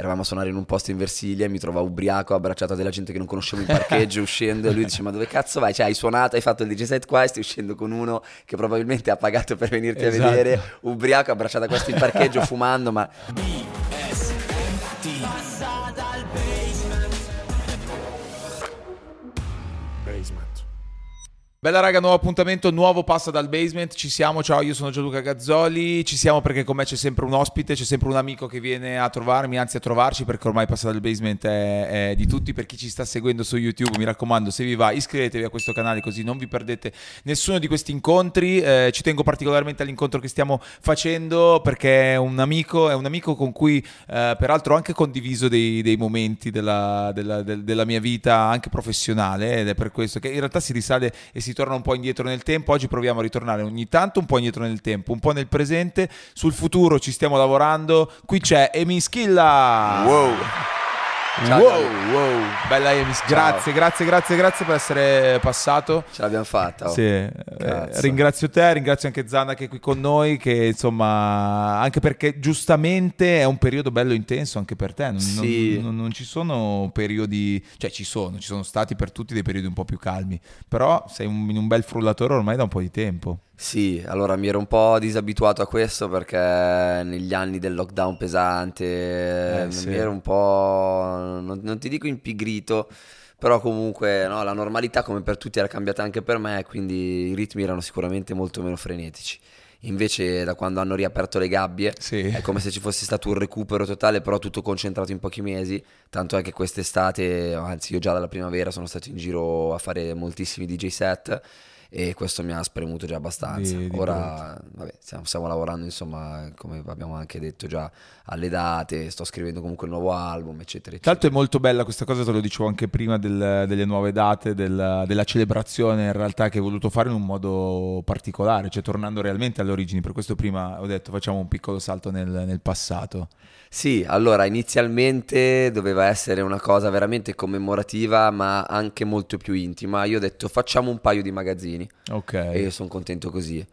eravamo a suonare in un posto in Versilia e mi trovavo ubriaco, abbracciato della gente che non conoscevo in parcheggio, uscendo e lui dice ma dove cazzo vai? Cioè hai suonato, hai fatto il DJ set qua e stai uscendo con uno che probabilmente ha pagato per venirti esatto. a vedere, ubriaco, abbracciato a questo in parcheggio, fumando, ma... Bella raga, nuovo appuntamento, nuovo passa dal basement, ci siamo, ciao io sono Gianluca Gazzoli, ci siamo perché con me c'è sempre un ospite, c'è sempre un amico che viene a trovarmi, anzi a trovarci perché ormai passa dal basement è, è di tutti, per chi ci sta seguendo su YouTube mi raccomando se vi va iscrivetevi a questo canale così non vi perdete nessuno di questi incontri, eh, ci tengo particolarmente all'incontro che stiamo facendo perché è un amico, è un amico con cui eh, peraltro ho anche condiviso dei, dei momenti della, della, della mia vita anche professionale ed è per questo che in realtà si risale e si si torna un po' indietro nel tempo, oggi proviamo a ritornare ogni tanto un po' indietro nel tempo, un po' nel presente, sul futuro ci stiamo lavorando, qui c'è Emi Schilla. Wow. Ciao, wow, wow, bella Emis, grazie, grazie, grazie, grazie per essere passato. Ce l'abbiamo fatta. Oh. Sì. Eh, ringrazio te, ringrazio anche Zanna che è qui con noi, che insomma, anche perché giustamente è un periodo bello intenso anche per te. Non, sì. non, non, non ci sono periodi, cioè ci sono, ci sono stati per tutti dei periodi un po' più calmi, però sei un, in un bel frullatore ormai da un po' di tempo. Sì, allora mi ero un po' disabituato a questo perché negli anni del lockdown pesante eh, sì. mi ero un po', non, non, ti dico impigrito, però comunque no, la normalità come per tutti era cambiata anche per me, quindi i ritmi erano sicuramente molto meno frenetici. Invece da quando hanno riaperto le gabbie sì. è come se ci fosse stato un recupero totale, però tutto concentrato in pochi mesi, tanto è che quest'estate, anzi io già dalla primavera sono stato in giro a fare moltissimi DJ set e questo mi ha spremuto già abbastanza. Di, di Ora vabbè, stiamo, stiamo, lavorando, insomma, come abbiamo anche detto già, alle date, sto scrivendo comunque il nuovo album, eccetera. eccetera. Tanto è molto bella questa cosa, te lo dicevo anche prima del, delle nuove date, del, della celebrazione in realtà che hai voluto fare in un modo particolare, cioè tornando realmente alle origini, per questo prima ho detto facciamo un piccolo salto nel, nel passato. Sì, allora inizialmente doveva essere una cosa veramente commemorativa, ma anche molto più intima. Io ho detto facciamo un paio di magazzini. Ok. E io sono contento così.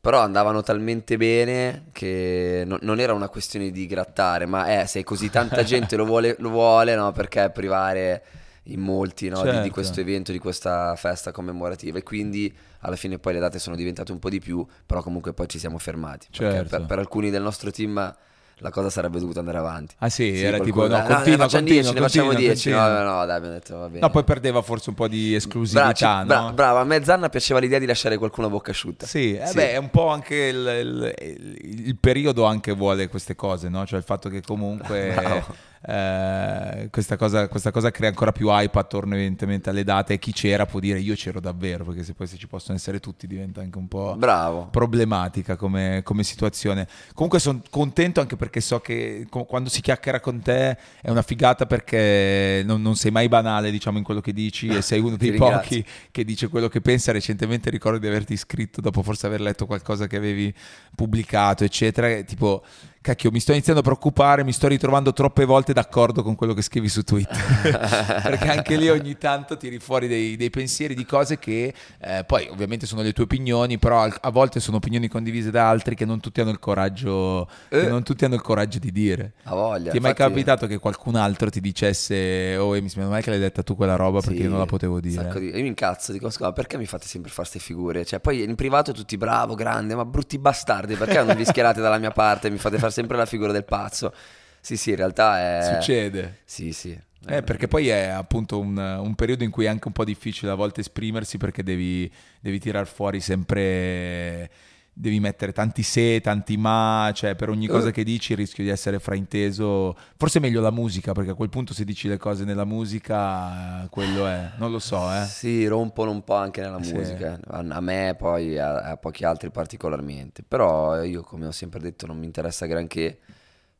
Però andavano talmente bene che no, non era una questione di grattare, ma eh, se così tanta gente lo vuole, lo vuole, no? Perché privare in molti no? certo. di, di, certo. questo evento, di questa festa commemorativa. E quindi alla fine poi le date sono diventate un po' di più, però comunque poi ci siamo fermati. Certo. Per, per alcuni del nostro team la cosa sarebbe dovuta andare avanti. Ah sì, sì era tipo no, no, continua, ne continua, 10, ne facciamo 10. No, no, no, dai, abbiamo detto va bene. No, poi perdeva forse un po' di esclusività, bra, no? brava, a me Zanna piaceva l'idea di lasciare qualcuno a bocca asciutta. Sì, eh sì. beh, è un po' anche il, il, il, periodo anche vuole queste cose, no? Cioè il fatto che comunque eh, questa, cosa, questa, cosa, crea ancora più hype attorno evidentemente alle date. E chi c'era può dire io c'ero davvero perché se poi se ci possono essere tutti diventa anche un po' Bravo. problematica come, come situazione. Comunque sono contento anche perché so che quando si chiacchiera con te è una figata perché non, non sei mai banale diciamo in quello che dici e sei uno dei pochi che dice quello che pensa. Recentemente ricordo di averti iscritto dopo forse aver letto qualcosa che avevi pubblicato eccetera tipo cacchio, mi sto iniziando a preoccupare, mi sto ritrovando troppe volte d'accordo con quello che scrivi su Twitter. Perché anche lì ogni tanto tiri fuori dei, dei pensieri di cose che eh, poi ovviamente sono le tue opinioni, però a volte sono opinioni condivise da altri che non tutti hanno il coraggio, eh. non tutti hanno il coraggio di dire. A voglia. Ti è mai capitato che qualcun altro ti dicesse, oh, mi sembra mai che l'hai detta tu quella roba perché io non la potevo dire? Di... Io mi incazzo, dico, scusa, perché mi fate sempre fare queste figure? Cioè, poi in privato tutti bravo, grande, ma brutti bastardi, perché non vi schierate dalla mia parte e mi fate fare sempre la figura del pazzo. Sì, sì, in realtà è... Succede. Sì, sì. Eh, perché poi è appunto un, un, periodo in cui è anche un po' difficile a volte esprimersi perché devi, devi tirar fuori sempre devi mettere tanti se, tanti ma, cioè per ogni cosa eh. che dici rischio di essere frainteso. Forse è meglio la musica, perché a quel punto se dici le cose nella musica, quello è, non lo so, eh. Sì, rompono un po' anche nella sì. musica, a me poi, a, a, pochi altri particolarmente, però io come ho sempre detto non mi interessa granché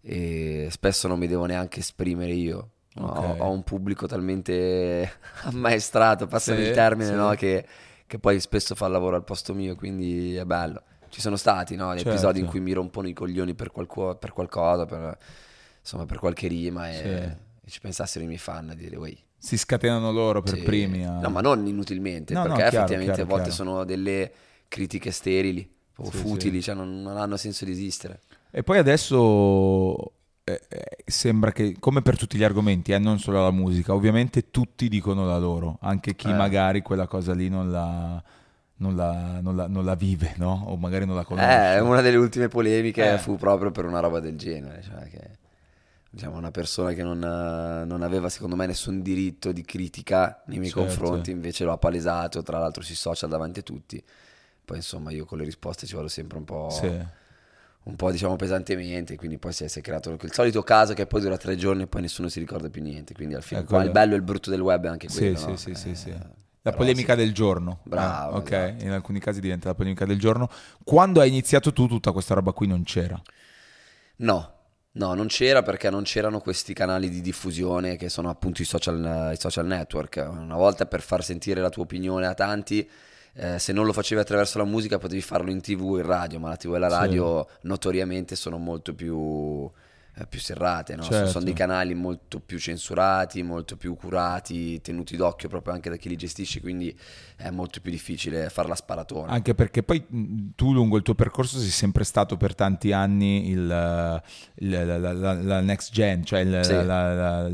e spesso non mi devo neanche esprimere io. No, okay. ho, ho, un pubblico talmente ammaestrato, passami sì, il termine, sì. no? che, che poi spesso fa il lavoro al posto mio, quindi è bello ci sono stati no? certo. episodi in cui mi rompono i coglioni per, qualco, per qualcosa, per, insomma, per qualche rima e, sì. e, ci pensassero i miei fan a dire, wey. Si scatenano loro per sì. primi. A... No, ma non inutilmente, no, perché no, chiaro, effettivamente chiaro, a volte chiaro. sono delle critiche sterili o sì, futili, cioè non, non hanno senso di esistere. E poi adesso eh, eh, sembra che, come per tutti gli argomenti, eh, non solo la musica, ovviamente tutti dicono la loro, anche chi eh. magari quella cosa lì non la, non la, non la, non la vive, no? O magari non la conosce. Eh, una delle ultime polemiche eh. fu proprio per una roba del genere, cioè che diciamo, una persona che non, non, aveva secondo me nessun diritto di critica nei miei certo. confronti, invece lo ha palesato, tra l'altro sui social davanti a tutti. Poi insomma io con le risposte ci vado sempre un po'... Sì un po' diciamo pesantemente, quindi poi si è, si è, creato il solito caso che poi dura tre giorni e poi nessuno si ricorda più niente, quindi al fine ecco, il bello e il brutto del web è anche quello. Sì, no? sì, sì, eh, sì, La polemica del giorno. Bravo. Eh, ok, esatto. in alcuni casi diventa la polemica del giorno. Quando hai iniziato tu tutta questa roba qui non c'era? No, No, non c'era perché non c'erano questi canali di diffusione che sono appunto i social, i social network. Una volta per far sentire la tua opinione a tanti eh, se non lo facevi attraverso la musica potevi farlo in tv o in radio, ma la tv e la radio sì. notoriamente sono molto più, più serrate, no? certo. sono dei canali molto più censurati, molto più curati, tenuti d'occhio proprio anche da chi li gestisce, quindi è molto più difficile fare la sparatona. Anche perché poi tu lungo il tuo percorso sei sempre stato per tanti anni il, il, la, la, la, next gen, cioè il, sì.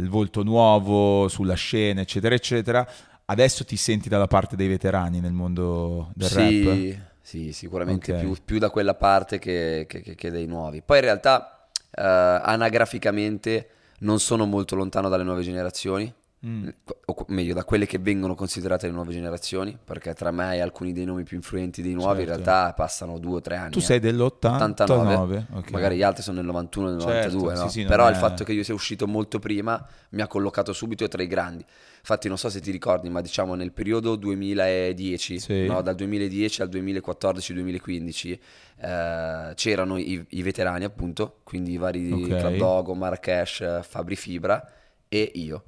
il volto nuovo sulla scena, eccetera, eccetera adesso ti senti dalla parte dei veterani nel mondo del sì, rap? Sì, sicuramente okay. più, più, da quella parte che, che, che, dei nuovi. Poi in realtà eh, anagraficamente non sono molto lontano dalle nuove generazioni, mm. o meglio da quelle che vengono considerate le nuove generazioni, perché tra me e alcuni dei nomi più influenti dei nuovi certo. in realtà passano due o tre anni. Tu sei dell'89, okay. magari gli altri sono nel 91 nel certo, 92, no? sì, sì, però è... il fatto che io sia uscito molto prima mi ha collocato subito tra i grandi. Infatti non so se ti ricordi, ma diciamo nel periodo 2010, sì. no? dal 2010 al 2014-2015, eh, c'erano i, i, veterani appunto, quindi i vari okay. Club Dogo, Marrakesh, Fabri Fibra e io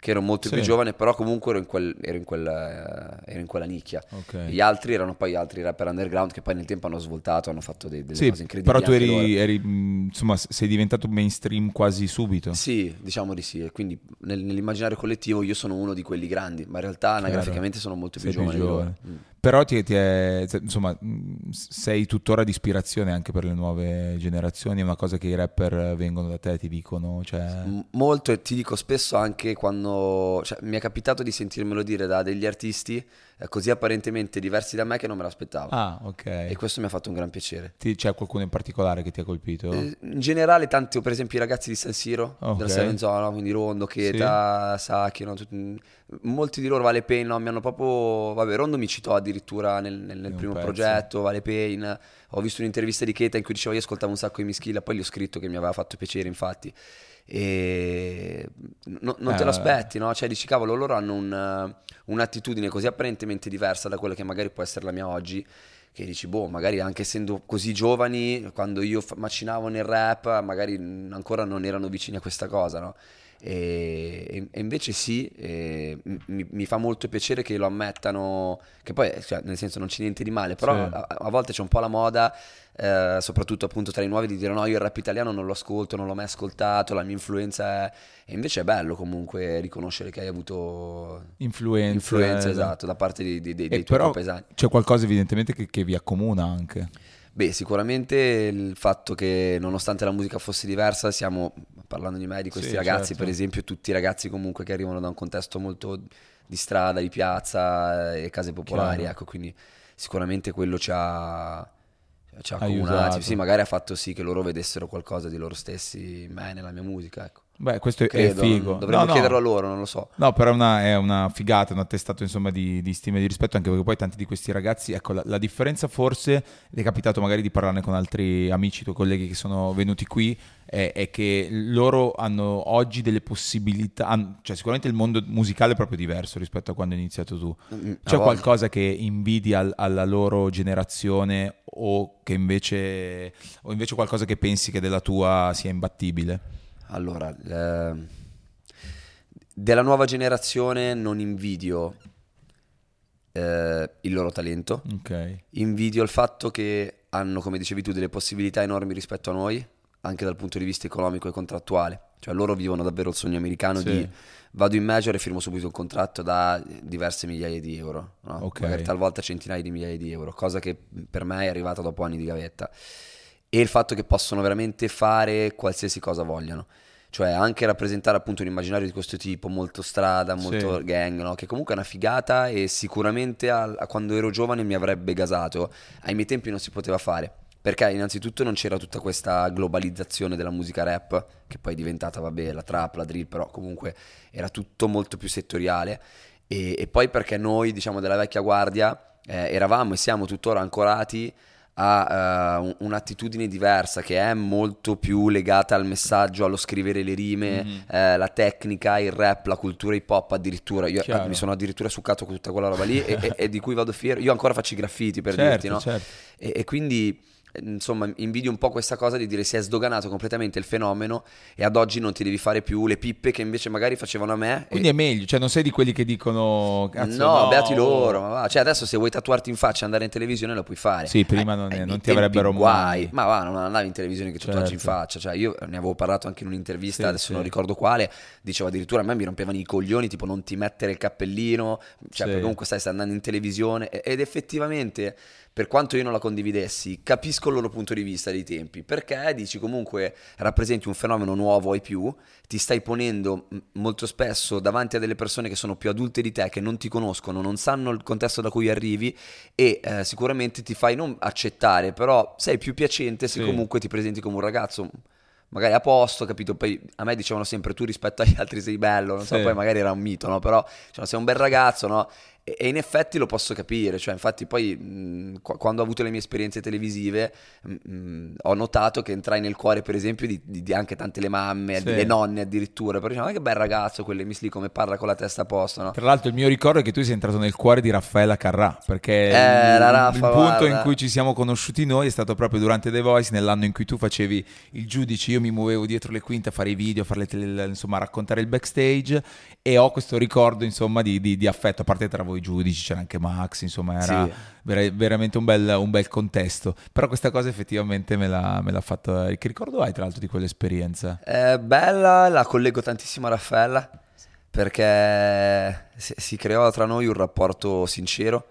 che ero molto sì. più giovane, però comunque ero in, quel, ero in, quel, ero in quella nicchia. Okay. Gli altri erano poi altri rapper underground che poi nel tempo hanno svoltato, hanno fatto dei, delle sì, cose incredibili. Però tu eri, eri, insomma, sei diventato mainstream quasi subito. Sì, diciamo di sì. E quindi nel, nell'immaginario collettivo io sono uno di quelli grandi, ma in realtà anagraficamente sono molto più sei giovane. Più giovane. Mm. Però ti, ti è, insomma, sei tuttora di ispirazione anche per le nuove generazioni, è una cosa che i rapper vengono da te, ti dicono? Cioè... Molto e ti dico spesso anche quando cioè, mi è capitato di sentirmelo dire da degli artisti così apparentemente diversi da me che non me l'aspettavo. Ah, ok. E questo mi ha fatto un gran piacere. Ti, c'è qualcuno in particolare che ti ha colpito? Eh, in generale, tanti, per esempio, i ragazzi di San Siro, okay. della Seven Zona, quindi Rondo, Cheta, sì. Sacchi, no? Tutti, molti di loro Vale Pain, no? mi hanno proprio... Vabbè, Rondo mi citò addirittura nel, nel, nel primo pezzo. progetto, Vale Pain. Ho visto un'intervista di Cheta in cui diceva io ascoltavo un sacco di Mischilla, poi gli ho scritto che mi aveva fatto piacere, infatti e no, non te lo eh. aspetti, no? Cioè dici cavolo, loro hanno un, un'attitudine così apparentemente diversa da quella che magari può essere la mia oggi, che dici, boh, magari anche essendo così giovani, quando io macinavo nel rap, magari ancora non erano vicini a questa cosa, no? E, e, invece sì, e mi, mi, fa molto piacere che lo ammettano, che poi cioè, nel senso non c'è niente di male, però sì. a, a, volte c'è un po' la moda, eh, soprattutto appunto tra i nuovi, di dire no, io il rap italiano non lo ascolto, non l'ho mai ascoltato, la mia influenza è... E invece è bello comunque riconoscere che hai avuto influenza, influenza eh, esatto, da parte di, di, di, dei tuoi compesani. C'è qualcosa evidentemente che, che vi accomuna anche. Beh, sicuramente il fatto che nonostante la musica fosse diversa, stiamo parlando di me, di questi sì, ragazzi, certo. per esempio, tutti i ragazzi comunque che arrivano da un contesto molto di strada, di piazza e case popolari, Chiaro. ecco, quindi sicuramente quello ci ha, ci ha accomunati, sì, magari ha fatto sì che loro vedessero qualcosa di loro stessi in me, nella mia musica, ecco. Beh, questo Credo, è figo. Dovremmo no, chiederlo a loro, non lo so. No, però è una, è una figata, un attestato insomma di, di, stima e di rispetto, anche perché poi tanti di questi ragazzi, ecco, la, la differenza forse, è capitato magari di parlarne con altri amici, tuoi colleghi che sono venuti qui, è, è che loro hanno oggi delle possibilità, hanno, cioè sicuramente il mondo musicale è proprio diverso rispetto a quando hai iniziato tu. Mm, C'è qualcosa che invidi al, alla loro generazione o che invece, o invece qualcosa che pensi che della tua sia imbattibile? Allora, eh, della nuova generazione non invidio eh, il loro talento, okay. invidio il fatto che hanno, come dicevi tu, delle possibilità enormi rispetto a noi, anche dal punto di vista economico e contrattuale. Cioè loro vivono davvero il sogno americano sì. di vado in major e firmo subito un contratto da diverse migliaia di euro, no? okay. magari talvolta centinaia di migliaia di euro, cosa che per me è arrivata dopo anni di gavetta e il fatto che possono veramente fare qualsiasi cosa vogliano. Cioè anche rappresentare appunto un immaginario di questo tipo, molto strada, molto sì. gang, no? che comunque è una figata e sicuramente a, a quando ero giovane mi avrebbe gasato. Ai miei tempi non si poteva fare. Perché innanzitutto non c'era tutta questa globalizzazione della musica rap, che poi è diventata, vabbè, la trap, la drill, però comunque era tutto molto più settoriale. E, e poi perché noi, diciamo, della vecchia guardia, eh, eravamo e siamo tuttora ancorati ha uh, un'attitudine diversa che è molto più legata al messaggio, allo scrivere le rime, mm-hmm. eh, la tecnica, il rap, la cultura hip hop addirittura. Io eh, mi sono addirittura succato con tutta quella roba lì e, e, e, di cui vado fiero. Io ancora faccio i graffiti per certo, dirti, no? Certo. E, e quindi insomma invidio un po' questa cosa di dire si è sdoganato completamente il fenomeno e ad oggi non ti devi fare più le pippe che invece magari facevano a me quindi e... è meglio cioè non sei di quelli che dicono no, no beati loro ma cioè adesso se vuoi tatuarti in faccia e andare in televisione lo puoi fare. Sì prima eh, non, è, non ti avrebbero guai. Ma va non andavi in televisione che certo. tatuaggi in faccia. Cioè io ne avevo parlato anche in un'intervista sì, adesso sì. non ricordo quale dicevo addirittura a me mi rompevano i coglioni tipo non ti mettere il cappellino. Cioè sì. comunque stai, stai andando in televisione ed effettivamente per quanto io non la condividessi, capisco il loro punto di vista dei tempi, perché dici comunque rappresenti un fenomeno nuovo ai più, ti stai ponendo molto spesso davanti a delle persone che sono più adulte di te, che non ti conoscono, non sanno il contesto da cui arrivi e eh, sicuramente ti fai non accettare, però sei più piacente se sì. comunque ti presenti come un ragazzo magari a posto, capito? Poi a me dicevano sempre tu rispetto agli altri sei bello, non so, sì. poi magari era un mito, no? Però cioè, sei un bel ragazzo, no? E, in effetti lo posso capire, cioè infatti poi mh, quando ho avuto le mie esperienze televisive mh, ho notato che entrai nel cuore per esempio di, di, di anche tante le mamme, sì. le nonne addirittura, però diciamo, ma che bel ragazzo quelle Miss Lee come parla con la testa a posto, no? Tra l'altro il mio ricordo è che tu sei entrato nel cuore di Raffaella Carrà, perché eh, il, Raffa, il, punto guarda. in cui ci siamo conosciuti noi è stato proprio durante The Voice, nell'anno in cui tu facevi il giudice, io mi muovevo dietro le quinte a fare i video, a tele, insomma a raccontare il backstage e ho questo ricordo insomma di, di, di affetto, a parte tra voi giudici c'era anche Max, insomma era sì. ver- veramente un bel, un bel, contesto, però questa cosa effettivamente me l'ha, me l'ha fatta, che ricordo hai tra l'altro di quell'esperienza? È bella, la collego tantissimo a Raffaella perché si creò tra noi un rapporto sincero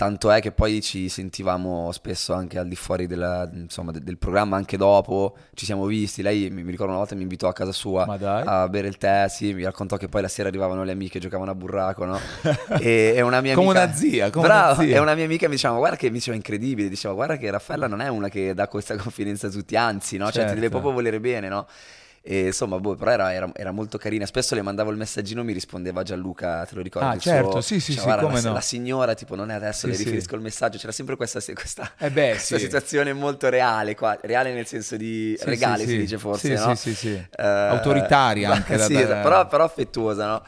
Tanto è che poi ci sentivamo spesso anche al di fuori della, insomma, del programma, anche dopo, ci siamo visti. Lei mi, ricordo una volta mi invitò a casa sua a bere il tè, sì, mi raccontò che poi la sera arrivavano le amiche, giocavano a burraco, no? E, e una mia come amica... una zia, come bravo, una zia. E una mia amica mi diceva, guarda che mi diceva incredibile, diceva guarda che Raffaella non è una che dà questa confidenza a tutti, anzi, no? Cioè certo. ti deve proprio volere bene, no? E insomma, boh, però era, era, era, molto carina. Spesso le mandavo il messaggino, mi rispondeva Gianluca, te lo ricordi? Ah, certo, suo, sì, sì, cioè, sì, guarda, come la, no. la signora, tipo, non è adesso, sì, le riferisco sì. il messaggio. C'era sempre questa, questa, eh beh, questa sì. situazione molto reale qua. Reale nel senso di regale, si dice forse, sì, no? Sì, sì, sì. Uh, Autoritaria anche. sì, da... però, però affettuosa, no?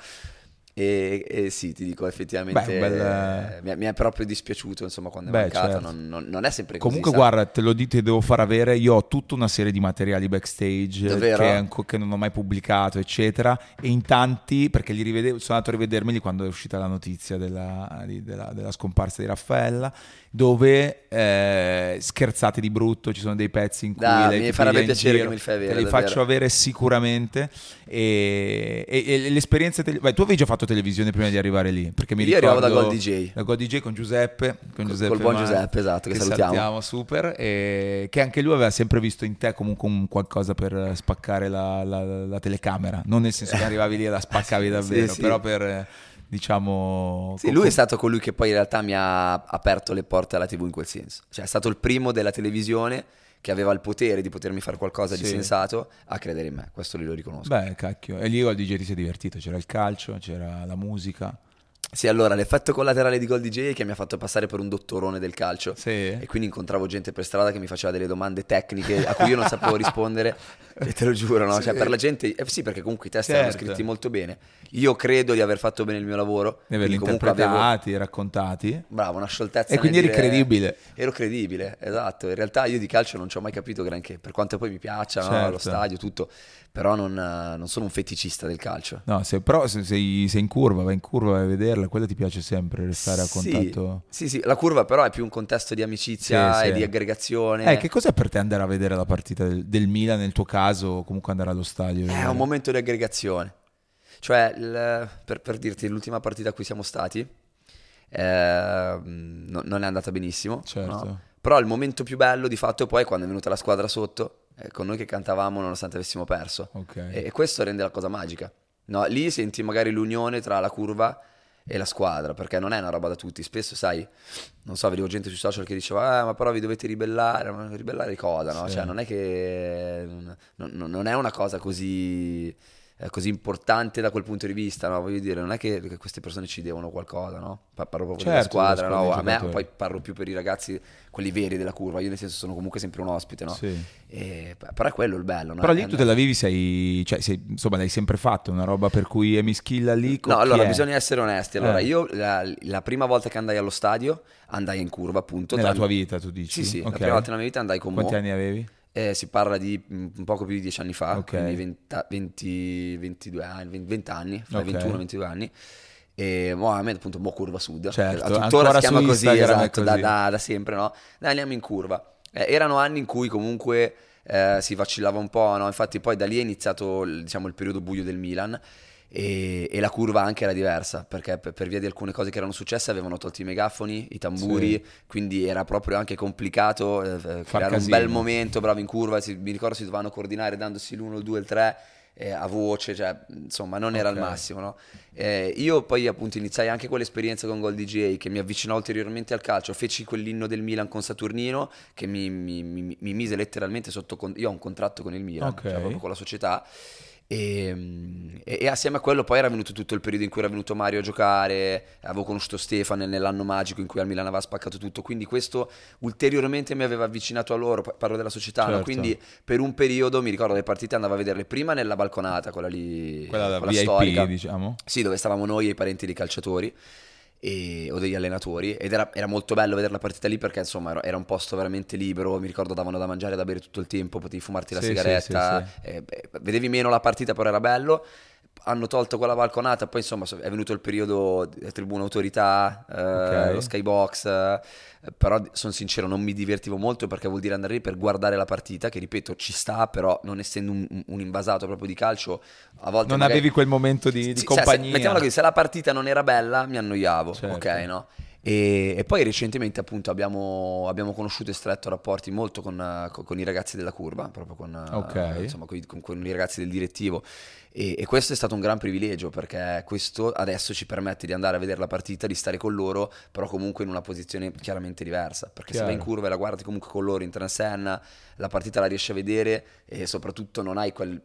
E, e, sì, ti dico, effettivamente Beh, bel... eh, mi, è, mi, è, proprio dispiaciuto insomma quando è Beh, mancata. Certo. Non, non, non, è sempre così. Comunque, sai? guarda, te lo dite, devo far avere. Io ho tutta una serie di materiali backstage che, che, non ho mai pubblicato, eccetera. E in tanti, perché li rivedevo, sono andato a rivedermeli quando è uscita la notizia della, della, della scomparsa di Raffaella dove eh, scherzate di brutto, ci sono dei pezzi in cui da, lei mi farebbe piacere che me li fai avere. Te li davvero. faccio avere sicuramente. E, e, e l'esperienza. Tele... Beh, tu avevi già fatto televisione prima di arrivare lì? Perché mi Io arrivavo da Gold DJ. Da Gold DJ con Giuseppe. Con Giuseppe Col buon Giuseppe, esatto, che, che salutiamo. salutiamo. super. E che anche lui aveva sempre visto in te comunque un qualcosa per spaccare la, la, la telecamera. Non nel senso che arrivavi lì e la spaccavi davvero, sì, sì. però per diciamo... Sì, lui è stato colui che poi in realtà mi ha aperto le porte alla TV in quel senso. Cioè è stato il primo della televisione che aveva il potere di potermi fare qualcosa sì. di sensato a credere in me, questo lo riconosco. Beh, cacchio, e lì al DJ ti sei divertito, c'era il calcio, c'era la musica. Sì, allora l'effetto collaterale di Gold DJ è che mi ha fatto passare per un dottorone del calcio sì. e quindi incontravo gente per strada che mi faceva delle domande tecniche a cui io non sapevo rispondere e te lo giuro, no? Sì. Cioè per la gente, eh sì perché comunque i test certo. erano scritti molto bene, io credo di aver fatto bene il mio lavoro, di averli interpretati, avevo... raccontati. Bravo, una scioltezza. E quindi eri dire... credibile. Ero credibile, esatto, in realtà io di calcio non ci ho mai capito granché, per quanto poi mi piaccia, certo. no? lo stadio, tutto però non, non, sono un feticista del calcio. No, se, però se sei, sei, in curva, vai in curva, vai a vederla, quella ti piace sempre restare a contatto. Sì, sì, la curva però è più un contesto di amicizia sì, e sì. di aggregazione. Eh, che cos'è per te andare a vedere la partita del, del Milan nel tuo caso, o comunque andare allo stadio? È un momento di aggregazione. Cioè, il, per, per, dirti, l'ultima partita a cui siamo stati eh, no, non è andata benissimo. Certo. No? Però il momento più bello di fatto poi è quando è venuta la squadra sotto, eh, con noi che cantavamo nonostante avessimo perso. Okay. E, e, questo rende la cosa magica. No, lì senti magari l'unione tra la curva e la squadra, perché non è una roba da tutti. Spesso, sai, non so, vedevo gente sui social che diceva, ah, ma però vi dovete ribellare, ma ribellare cosa, no? Sì. Cioè, non è che... Non, non è una cosa così così importante da quel punto di vista, no? Voglio dire, non è che, queste persone ci devono qualcosa, no? Parlo proprio certo, della squadra, no? A me poi parlo più per i ragazzi, quelli veri della curva, io nel senso sono comunque sempre un ospite, no? Sì. E, però è quello il bello, no? Però lì tu te la vivi, sei, cioè, sei, insomma, l'hai sempre fatto, una roba per cui è mischilla lì. No, allora è? bisogna essere onesti. Allora, eh. io la, la, prima volta che andai allo stadio andai in curva, appunto. Nella tra... tua vita, tu dici? Sì, sì, okay. la prima volta nella mia vita andai con Quanti Mo. anni avevi? Eh, si parla di un poco più di dieci anni fa, okay. quindi 20, 20, 22 anni, 20, 20 anni, okay. 21-22 anni. E mo, a me appunto Mo Curva Sud, certo, tuttora si chiama così, esatto, così. Da, da, da, sempre, no? Dai, andiamo in curva. Eh, erano anni in cui comunque eh, si vacillava un po', no? Infatti poi da lì è iniziato diciamo, il periodo buio del Milan e, e, la curva anche era diversa perché per, per, via di alcune cose che erano successe avevano tolto i megafoni, i tamburi, sì. quindi era proprio anche complicato eh, creare un bel momento, bravo in curva, si, mi ricordo si dovevano coordinare dandosi l'1, il 2, il 3 eh, a voce, cioè insomma non era okay. il massimo. No? Eh, io poi appunto iniziai anche quell'esperienza con Gold DJ che mi avvicinò ulteriormente al calcio, feci quell'inno del Milan con Saturnino che mi, mi, mi, mi mise letteralmente sotto... Con- io ho un contratto con il Milan, okay. cioè proprio con la società e, e, e, assieme a quello poi era venuto tutto il periodo in cui era venuto Mario a giocare, avevo conosciuto Stefan nell'anno magico in cui al Milan aveva spaccato tutto, quindi questo ulteriormente mi aveva avvicinato a loro, parlo della società, certo. no? quindi per un periodo mi ricordo le partite andavo a vederle prima nella balconata, quella lì, quella, quella VIP, storica, diciamo. Sì, dove stavamo noi e i parenti dei calciatori e, o degli allenatori ed era, era, molto bello vedere la partita lì perché insomma era, era, un posto veramente libero, mi ricordo davano da mangiare e da bere tutto il tempo, potevi fumarti la sì, sigaretta, sì, sì, eh, vedevi meno la partita però era bello hanno tolto quella balconata, poi insomma è venuto il periodo tribuna autorità, eh, okay. lo skybox, eh, però sono sincero non mi divertivo molto perché vuol dire andare lì per guardare la partita, che ripeto ci sta, però non essendo un, un invasato proprio di calcio, a volte... Non magari... avevi quel momento di, di sì, compagnia. Cioè, se, mettiamola così, se la partita non era bella mi annoiavo, certo. ok no? E, e, poi recentemente appunto abbiamo, abbiamo, conosciuto e stretto rapporti molto con, con, con, i ragazzi della curva, proprio con, okay. insomma, con, con, i ragazzi del direttivo. E, e, questo è stato un gran privilegio perché questo adesso ci permette di andare a vedere la partita, di stare con loro, però comunque in una posizione chiaramente diversa. Perché Chiaro. se vai in curva e la guardi comunque con loro in transenna, la partita la riesci a vedere e soprattutto non hai quel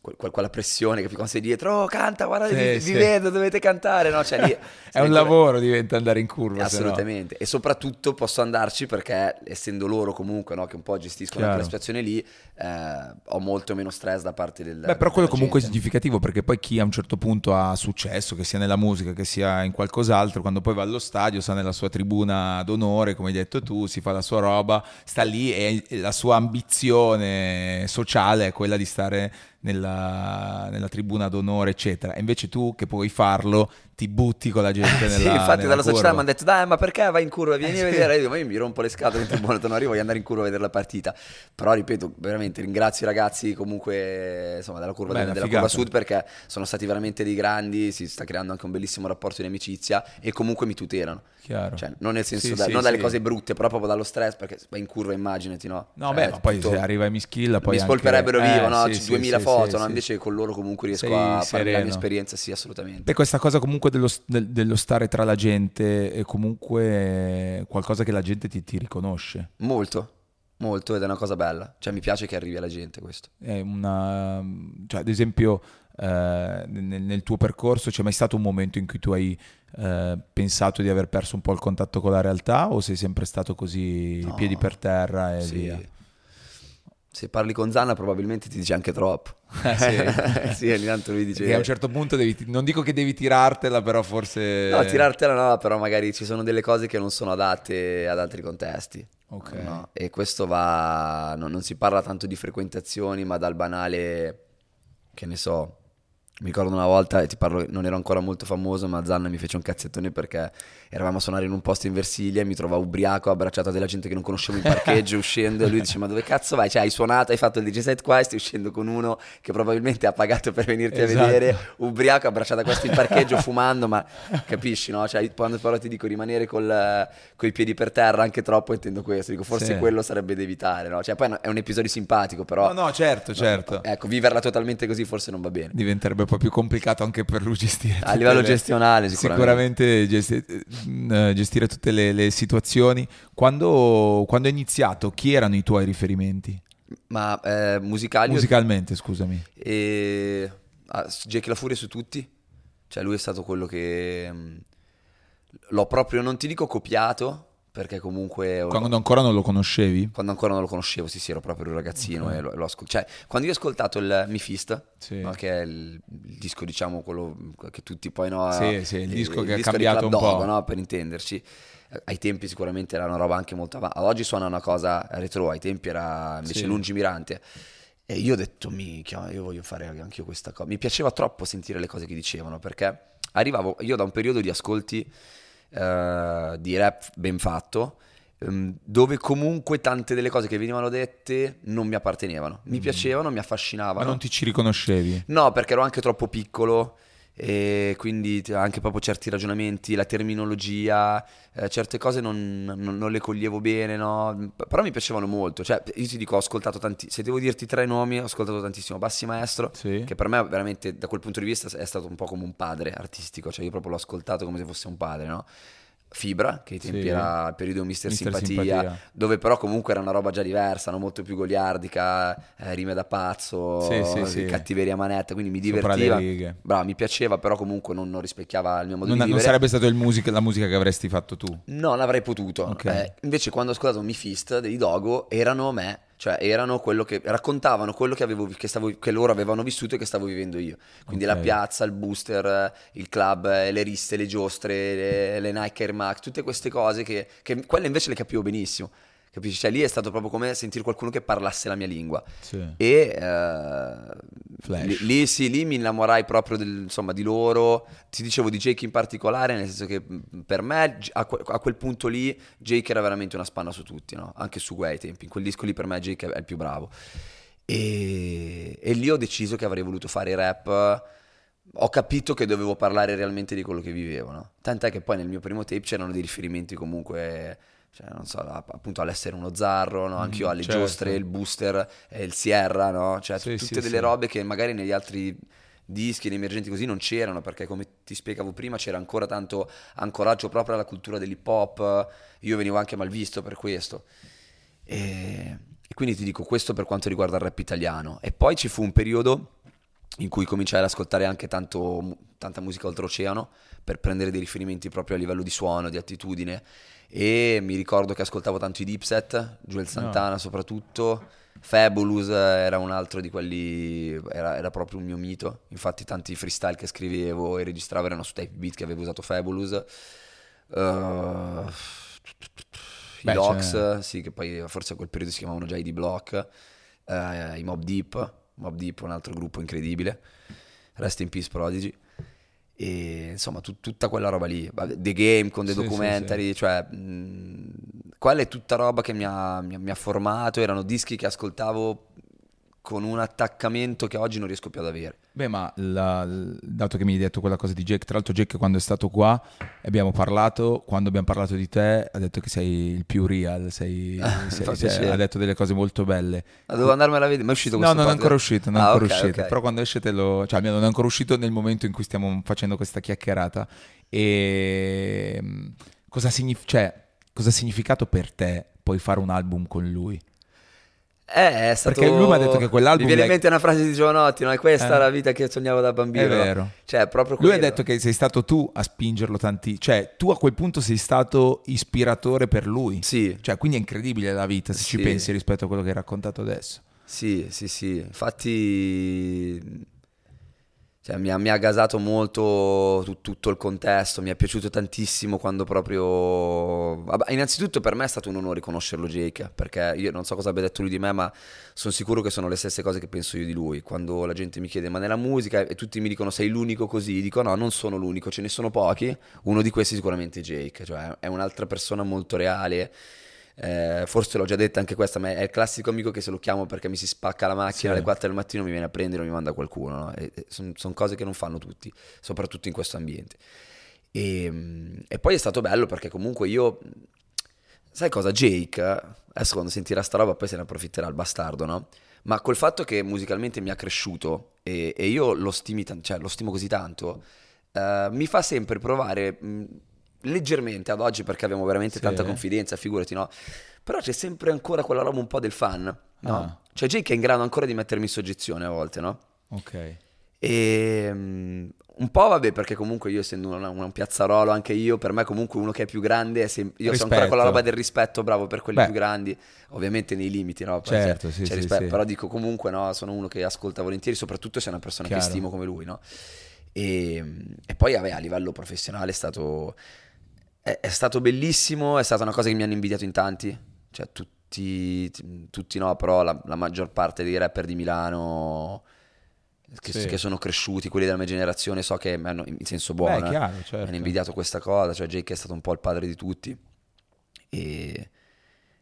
quella pressione che quando sei dietro, oh canta, guarda, sì, vi, sì. vi, vedo, dovete cantare, no? Cioè, lì, è un lavoro, diventa andare in curva. Assolutamente, e soprattutto posso andarci perché essendo loro comunque, no, che un po' gestiscono Chiaro. anche la situazione lì, eh, ho molto meno stress da parte del... Beh, però quello comunque gente. è significativo perché poi chi a un certo punto ha successo, che sia nella musica, che sia in qualcos'altro, quando poi va allo stadio, sta nella sua tribuna d'onore, come hai detto tu, si fa la sua roba, sta lì e la sua ambizione sociale è quella di stare nella, nella, tribuna d'onore, eccetera. E invece tu che puoi farlo, ti butti con la gente nella Sì, infatti dalla società mi hanno detto, dai, ma perché vai in curva? Vieni a vedere. Io, ma io mi rompo le scatole in tribuna d'onore, voglio andare in curva a vedere la partita. Però, ripeto, veramente ringrazio i ragazzi comunque, insomma, della curva, Beh, della curva sud perché sono stati veramente dei grandi, si sta creando anche un bellissimo rapporto di amicizia e comunque mi tutelano. Chiaro. Cioè, non nel senso, sì, da, sì, non dalle sì. cose brutte, però proprio dallo stress, perché vai in curva, immaginati, no? No, cioè, beh, ma poi se arriva in Mischilla, poi mi spolperebbero anche... vivo, no? Eh, 2000 foto, no? Invece con loro comunque riesco a fare la mia esperienza, sì, assolutamente. Beh, questa cosa comunque dello, dello stare tra la gente è comunque qualcosa che la gente ti, ti riconosce. Molto. Molto ed è una cosa bella, cioè mi piace che arrivi alla gente questo. È una, cioè, ad esempio eh, nel, nel, tuo percorso c'è mai stato un momento in cui tu hai eh, pensato di aver perso un po' il contatto con la realtà o sei sempre stato così no, piedi per terra e sì. via? Se parli con Zanna probabilmente ti dice anche troppo. Eh, sì, sì ogni tanto lui dice... Che a un certo punto devi, non dico che devi tirartela, però forse... No, tirartela no, però magari ci sono delle cose che non sono adatte ad altri contesti. Ok. No? E questo va... No, non si parla tanto di frequentazioni, ma dal banale, che ne so, Mi ricordo una volta, e ti parlo, non ero ancora molto famoso, ma Zanna mi fece un cazzettone perché eravamo a suonare in un posto in Versilia e mi trovavo ubriaco, abbracciato a della gente che non conoscevo in parcheggio, uscendo, e lui dice, ma dove cazzo vai? Cioè, hai suonato, hai fatto il DJ set qua e stai uscendo con uno che probabilmente ha pagato per venirti esatto. a vedere, ubriaco, abbracciato a questo in parcheggio, fumando, ma capisci, no? Cioè, quando però ti dico rimanere col, con i piedi per terra anche troppo, intendo questo, dico, forse sì. quello sarebbe da evitare, no? Cioè, poi è un episodio simpatico, però... No, no, certo, certo. No, ecco, viverla totalmente così forse non va bene. Diventerebbe po' più complicato anche per lui gestire. A livello le, gestionale sicuramente. Sicuramente gesti- eh, gestire tutte le, le situazioni. Quando, quando hai iniziato, chi erano i tuoi riferimenti? Ma eh, musicali? Musicalmente, scusami. E... Ah, Jake La Furia su tutti. Cioè lui è stato quello che... L'ho proprio, non ti dico copiato, perché comunque... Quando ancora non lo conoscevi? Quando ancora non lo conoscevo, sì, sì, ero proprio un ragazzino okay. e lo, lo ascoltavo. Cioè, quando io ho ascoltato il Mi Fist, sì. no, che è il, il, disco, diciamo, quello che tutti poi, no... Sì, sì, il disco il, che il ha cambiato un Dogo, po'. no, per intenderci. Ai tempi sicuramente era una roba anche molto avanti. Oggi suona una cosa retro, ai tempi era invece sì. lungimirante. E io ho detto, minchia, io voglio fare anche io questa cosa. Mi piaceva troppo sentire le cose che dicevano, perché arrivavo, io da un periodo di ascolti uh, di rap ben fatto, um, dove comunque tante delle cose che venivano dette non mi appartenevano. Mi mm. piacevano, mi affascinavano. Ma non ti ci riconoscevi? No, perché ero anche troppo piccolo e quindi anche proprio certi ragionamenti, la terminologia, eh, certe cose non, non, non, le coglievo bene, no? però mi piacevano molto, cioè io ti dico ho ascoltato tanti, se devo dirti tre nomi ho ascoltato tantissimo Bassi Maestro, sì. che per me veramente da quel punto di vista è stato un po' come un padre artistico, cioè io proprio l'ho ascoltato come se fosse un padre, no? Fibra, che ai tempi sì. era il periodo Mister, Mister Simpatia, Simpatia, dove però comunque era una roba già diversa, no? molto più goliardica, eh, rime da pazzo, sì, sì, cattiveria manetta, quindi mi divertiva. Bravo, mi piaceva, però comunque non, non rispecchiava il mio modo non, di vivere. Non sarebbe stata la musica che avresti fatto tu? No, l'avrei potuto. Okay. Eh, invece quando ho ascoltato Mi Fist dei Dogo erano me cioè erano quello che raccontavano quello che, avevo, che, stavo, che loro avevano vissuto e che stavo vivendo io. Quindi okay. la piazza, il booster, il club, le riste, le giostre, le, le Nike Air Max, tutte queste cose che, che quelle invece le capivo benissimo. Capisci? Cioè lì è stato proprio come sentire qualcuno che parlasse la mia lingua. Sì. E uh, lì, lì, sì, lì mi innamorai proprio del, insomma, di loro. Ti dicevo di Jake in particolare, nel senso che per me a, a quel punto lì Jake era veramente una spanna su tutti, no? anche su quei tempi. In quel disco lì per me Jake è il più bravo. E, e lì ho deciso che avrei voluto fare rap ho capito che dovevo parlare realmente di quello che vivevo, no? Tant'è che poi nel mio primo tape c'erano dei riferimenti comunque cioè, non so, appunto all'essere uno zarro, no? anche io alle certo. giostre, il booster, il Sierra, no? cioè sì, tutte sì, delle sì. robe che magari negli altri dischi ed emergenti così non c'erano perché come ti spiegavo prima c'era ancora tanto ancoraggio proprio alla cultura dell'hip hop, io venivo anche mal visto per questo. E, e quindi ti dico questo per quanto riguarda il rap italiano. E poi ci fu un periodo in cui cominciai ad ascoltare anche tanto, tanta musica oltreoceano per prendere dei riferimenti proprio a livello di suono, di attitudine e mi ricordo che ascoltavo tanto i Dipset, Joel Santana no. soprattutto, Fabulous era un altro di quelli, era, era, proprio un mio mito, infatti tanti freestyle che scrivevo e registravo erano su type beat che avevo usato Fabulous. Uh, i Locks, cioè... sì, che poi forse a quel periodo si chiamavano già i D-Block, uh, i Mob Deep, Mob Deep un altro gruppo incredibile, Rest in Peace Prodigy e insomma tu, tutta quella roba lì The Game con dei sì, documentary sì, sì. cioè mh, quella è tutta roba che mi ha, mi, mi ha, formato erano dischi che ascoltavo con un attaccamento che oggi non riesco più ad avere. Beh, ma la, dato che mi hai detto quella cosa di Jake, tra l'altro Jake quando è stato qua abbiamo parlato, quando abbiamo parlato di te ha detto che sei il più real, sei, sei, sei, ha detto delle cose molto belle. Ma devo andarmela a vedere, ma è uscito questo No, non è ancora uscito, non ah, è ancora okay, uscito. Okay. però quando esce te lo... cioè non è ancora uscito nel momento in cui stiamo facendo questa chiacchierata. E ehm, cosa, signif- cioè, cosa ha significato per te poi fare un album con lui? Eh, è stato... Perché lui mi ha detto che quell'album... Mi viene in mente una frase di Giovanotti, no? È questa eh. la vita che sognavo da bambino. È vero. Cioè, proprio lui ha detto che sei stato tu a spingerlo tanti... Cioè, tu a quel punto sei stato ispiratore per lui. Sì. Cioè, quindi è incredibile la vita, se sì. ci pensi rispetto a quello che hai raccontato adesso. Sì, sì, sì. Infatti... cioè, mi, ha, mi, ha, gasato molto tu, tutto il contesto, mi è piaciuto tantissimo quando proprio... Vabbè, innanzitutto per me è stato un onore conoscerlo Jake, perché io non so cosa abbia detto lui di me, ma sono sicuro che sono le stesse cose che penso io di lui. Quando la gente mi chiede ma nella musica? E tutti mi dicono sei l'unico così, dico no, non sono l'unico, ce ne sono pochi, uno di questi sicuramente è Jake, cioè è un'altra persona molto reale eh, forse l'ho già detta anche questa, ma è il classico amico che se lo chiamo perché mi si spacca la macchina sì. alle 4 del mattino mi viene a prendere o mi manda qualcuno. No? Sono son cose che non fanno tutti, soprattutto in questo ambiente. E, ehm, e, poi è stato bello perché comunque io, sai cosa, Jake, adesso quando sentirà sta roba poi se ne approfitterà il bastardo, no? Ma col fatto che musicalmente mi ha cresciuto e, e io lo, stimi, cioè, lo stimo così tanto, uh, mi fa sempre provare... Mh, leggermente ad oggi perché abbiamo veramente sì. tanta confidenza, figurati, no? Però c'è sempre ancora quella roba un po' del fan, no? Ah. Cioè Jake è in grado ancora di mettermi in soggezione a volte, no? Ok. E um, un po' vabbè, perché comunque io essendo un, un, piazzarolo, anche io, per me comunque uno che è più grande, è sem- io sono ancora con la roba del rispetto, bravo per quelli Beh. più grandi, ovviamente nei limiti, no? Poi certo, sì, sì, rispetto, sì. però dico comunque, no, sono uno che ascolta volentieri, soprattutto se è una persona Chiaro. che stimo come lui, no? E, e poi vabbè, a livello professionale è stato è, è, stato bellissimo, è stata una cosa che mi hanno invidiato in tanti, cioè tutti, tutti no, però la, la maggior parte dei rapper di Milano che, sì. che, sono cresciuti, quelli della mia generazione, so che mi hanno, in senso buono, Beh, chiaro, certo. mi hanno invidiato questa cosa, cioè Jake è stato un po' il padre di tutti. E,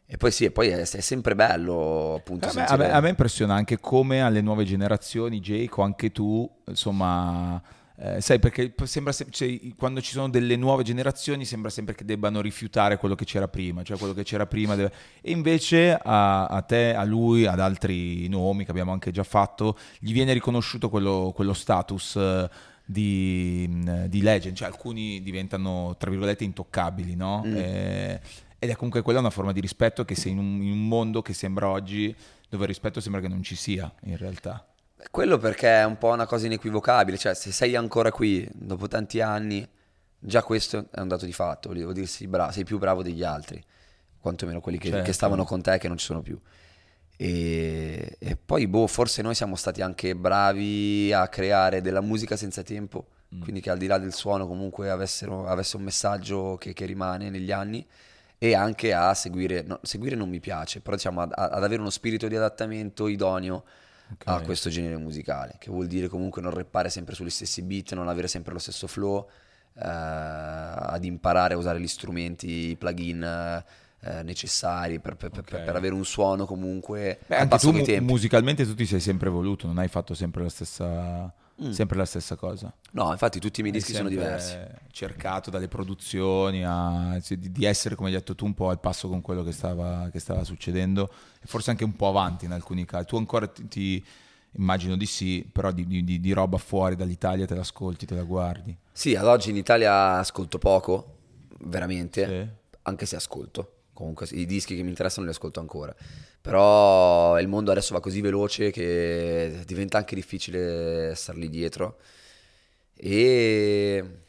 e poi sì, e poi è, è sempre bello appunto. A me, a, me, a me impressiona anche come alle nuove generazioni, Jake, o anche tu, insomma eh, sai, perché sembra se- cioè, quando ci sono delle nuove generazioni sembra sempre che debbano rifiutare quello che c'era prima, cioè quello che c'era prima. Deve... E invece a, a, te, a lui, ad altri nomi che abbiamo anche già fatto, gli viene riconosciuto quello, quello status eh, di, di, legend, cioè alcuni diventano, tra virgolette, intoccabili, no? Mm. Eh, ed è comunque quella una forma di rispetto che se in un, in un mondo che sembra oggi, dove il rispetto sembra che non ci sia in realtà. Quello perché è un po' una cosa inequivocabile, cioè se sei ancora qui dopo tanti anni, già questo è un dato di fatto, volevo dirsi bravo, sei più bravo degli altri, quantomeno quelli che, certo. che stavano con te e che non ci sono più. E, e, poi, boh, forse noi siamo stati anche bravi a creare della musica senza tempo, mm. quindi che al di là del suono comunque avessero, avesse un messaggio che, che, rimane negli anni e anche a seguire, no, seguire non mi piace, però diciamo ad, ad avere uno spirito di adattamento idoneo okay. a questo genere musicale, che vuol dire comunque non reppare sempre sugli stessi beat, non avere sempre lo stesso flow, eh, ad imparare a usare gli strumenti, i plugin eh, necessari per, per, okay. per, per, avere un suono comunque Beh, anche tu mu- musicalmente tu ti sei sempre evoluto, non hai fatto sempre la stessa Mm. Sempre la stessa cosa. No, infatti tutti i miei dischi sono diversi. cercato dalle produzioni a, cioè, di, di, essere, come hai detto tu, un po' al passo con quello che stava, che stava, succedendo e forse anche un po' avanti in alcuni casi. Tu ancora ti, ti immagino di sì, però di, di, di, roba fuori dall'Italia te l'ascolti, te la guardi. Sì, ad oggi in Italia ascolto poco, veramente, sì. anche se ascolto. Comunque i dischi che mi interessano li ascolto ancora. Però il mondo adesso va così veloce che diventa anche difficile starli dietro. E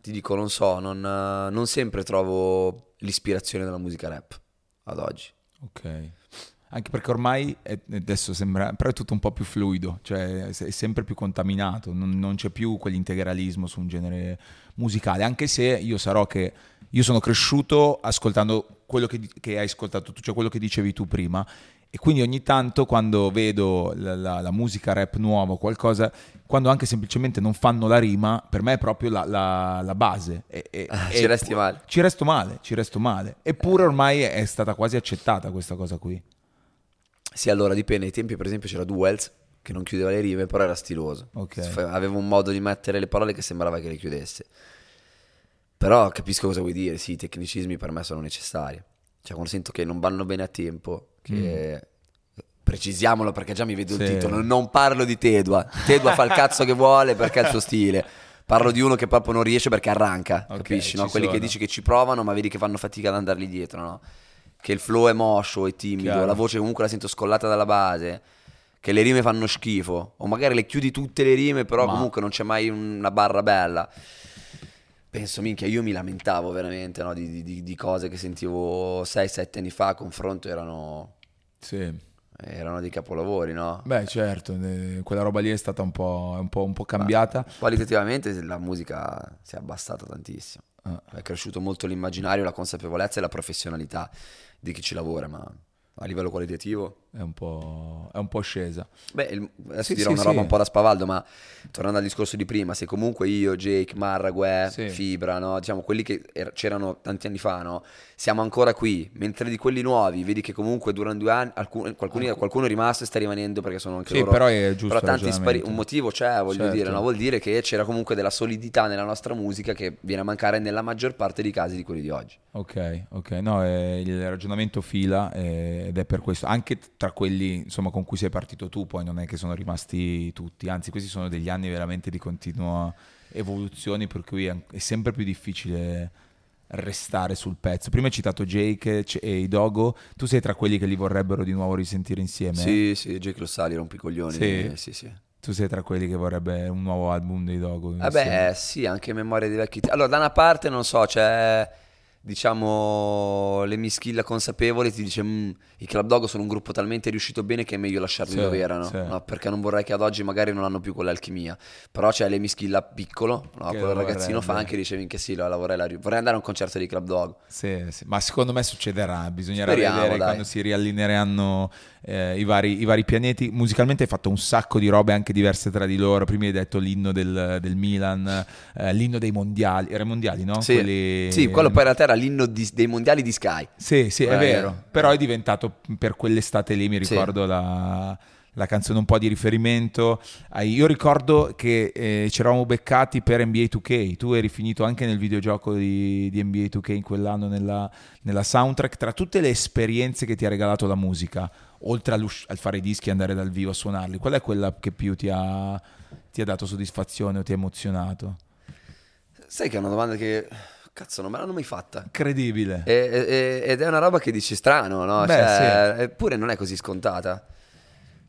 ti dico, non so, non, non sempre trovo l'ispirazione della musica rap ad oggi. Ok. Anche perché ormai è, adesso sembra, però è tutto un po' più fluido, cioè è sempre più contaminato, non, non c'è più quell'integralismo su un genere musicale, anche se io sarò che io sono cresciuto ascoltando quello che, che, hai ascoltato tu, cioè quello che dicevi tu prima. E quindi ogni tanto quando vedo la, la, la musica rap nuova, qualcosa, quando anche semplicemente non fanno la rima, per me è proprio la, la base. E, e, ah, ci resti male. Ci resto male, ci resto male. Eppure ormai è stata quasi accettata questa cosa qui. Sì, allora dipende. Ai tempi, per esempio, c'era Duels che non chiudeva le rime, però era stiloso. Okay. Aveva un modo di mettere le parole che sembrava che le chiudesse. Però capisco cosa vuoi dire, sì, i tecnicismi per me sono necessari. Cioè, quando sento che non vanno bene a tempo, che... Mm. Precisiamolo perché già mi vedo sì. il titolo. Non parlo di Tedua. Tedua fa il cazzo che vuole perché è il suo stile. Parlo di uno che proprio non riesce perché arranca, okay, capisci? No? Quelli sono. che dici che ci provano, ma vedi che fanno fatica ad andarli dietro, no? Che il flow è moscio, è timido, Chiaro. la voce comunque la sento scollata dalla base, che le rime fanno schifo, o magari le chiudi tutte le rime, però ma... comunque non c'è mai una barra bella penso, minchia, io mi lamentavo veramente no, di, di, di, cose che sentivo 6-7 anni fa a confronto erano... Sì. erano dei capolavori, no? Beh, certo, quella roba lì è stata un po', un po', un po cambiata. Ma, qualitativamente la musica si è abbassata tantissimo. Ah. È cresciuto molto l'immaginario, la consapevolezza e la professionalità di chi ci lavora, ma a livello qualitativo è un po', è un po scesa. Beh, adesso sì, dirò sì, una roba sì. un po' da spavaldo, ma tornando al discorso di prima, se comunque io, Jake, Marrague, Fibra, no? diciamo quelli che er- c'erano tanti anni fa, no? siamo ancora qui, mentre di quelli nuovi vedi che comunque durano due anni alcuni, qualcuno, qualcuno è rimasto e sta rimanendo perché sono anche sì, loro... però è giusto. Però tanti spari- un motivo c'è, voglio certo. dire, no? vuol dire che c'era comunque della solidità nella nostra musica che viene a mancare nella maggior parte dei casi di quelli di oggi. Ok, ok, no, eh, il ragionamento fila eh, ed è per questo, anche tra quelli insomma con cui sei partito tu, poi non è che sono rimasti tutti, anzi questi sono degli anni veramente di continua evoluzione per cui è sempre più difficile restare sul pezzo. Prima hai citato Jake e i Dogo, tu sei tra quelli che li vorrebbero di nuovo risentire insieme? Sì, sì, Jake lo sa, li rompicoglioni. Sì, sì, sì. Tu sei tra quelli che vorrebbe un nuovo album dei Dogo? Vabbè, sì, anche memoria dei vecchi... Allora, da una parte, non so, c'è diciamo, le mischilla consapevoli ti dice mm, i Club Dog sono un gruppo talmente riuscito bene che è meglio lasciarli sì, dove erano, sì. no? perché non vorrei che ad oggi magari non hanno più quell'alchimia. Però c'è le mischilla piccolo, no? quello ragazzino fa anche dicevi che sì, la vorrei, la... vorrei andare a un concerto di Club Dog. Sì, sì. ma secondo me succederà, bisognerà Speriamo, vedere dai. quando si riallineeranno eh, i, vari, i, vari, pianeti. Musicalmente hai fatto un sacco di robe anche diverse tra di loro. Prima hai detto l'inno del, del Milan, eh, l'inno dei mondiali. Era mondiali, no? Sì, Quelli... sì quello poi in realtà era l'inno di, dei mondiali di Sky. Sì, sì, è eh, vero. Però è diventato per quell'estate lì, mi ricordo sì. la la canzone un po' di riferimento. Io ricordo che eh, ci eravamo beccati per NBA 2K, tu eri finito anche nel videogioco di, di NBA 2K in quell'anno nella, nella, soundtrack, tra tutte le esperienze che ti ha regalato la musica, oltre al fare i dischi e andare dal vivo a suonarli, qual è quella che più ti ha, ti ha dato soddisfazione o ti ha emozionato? Sai che è una domanda che Cazzo, non me l'hanno mai fatta. Credibile. E, e, ed è una roba che dici strano, no? Beh, cioè, sì. Eppure non è così scontata.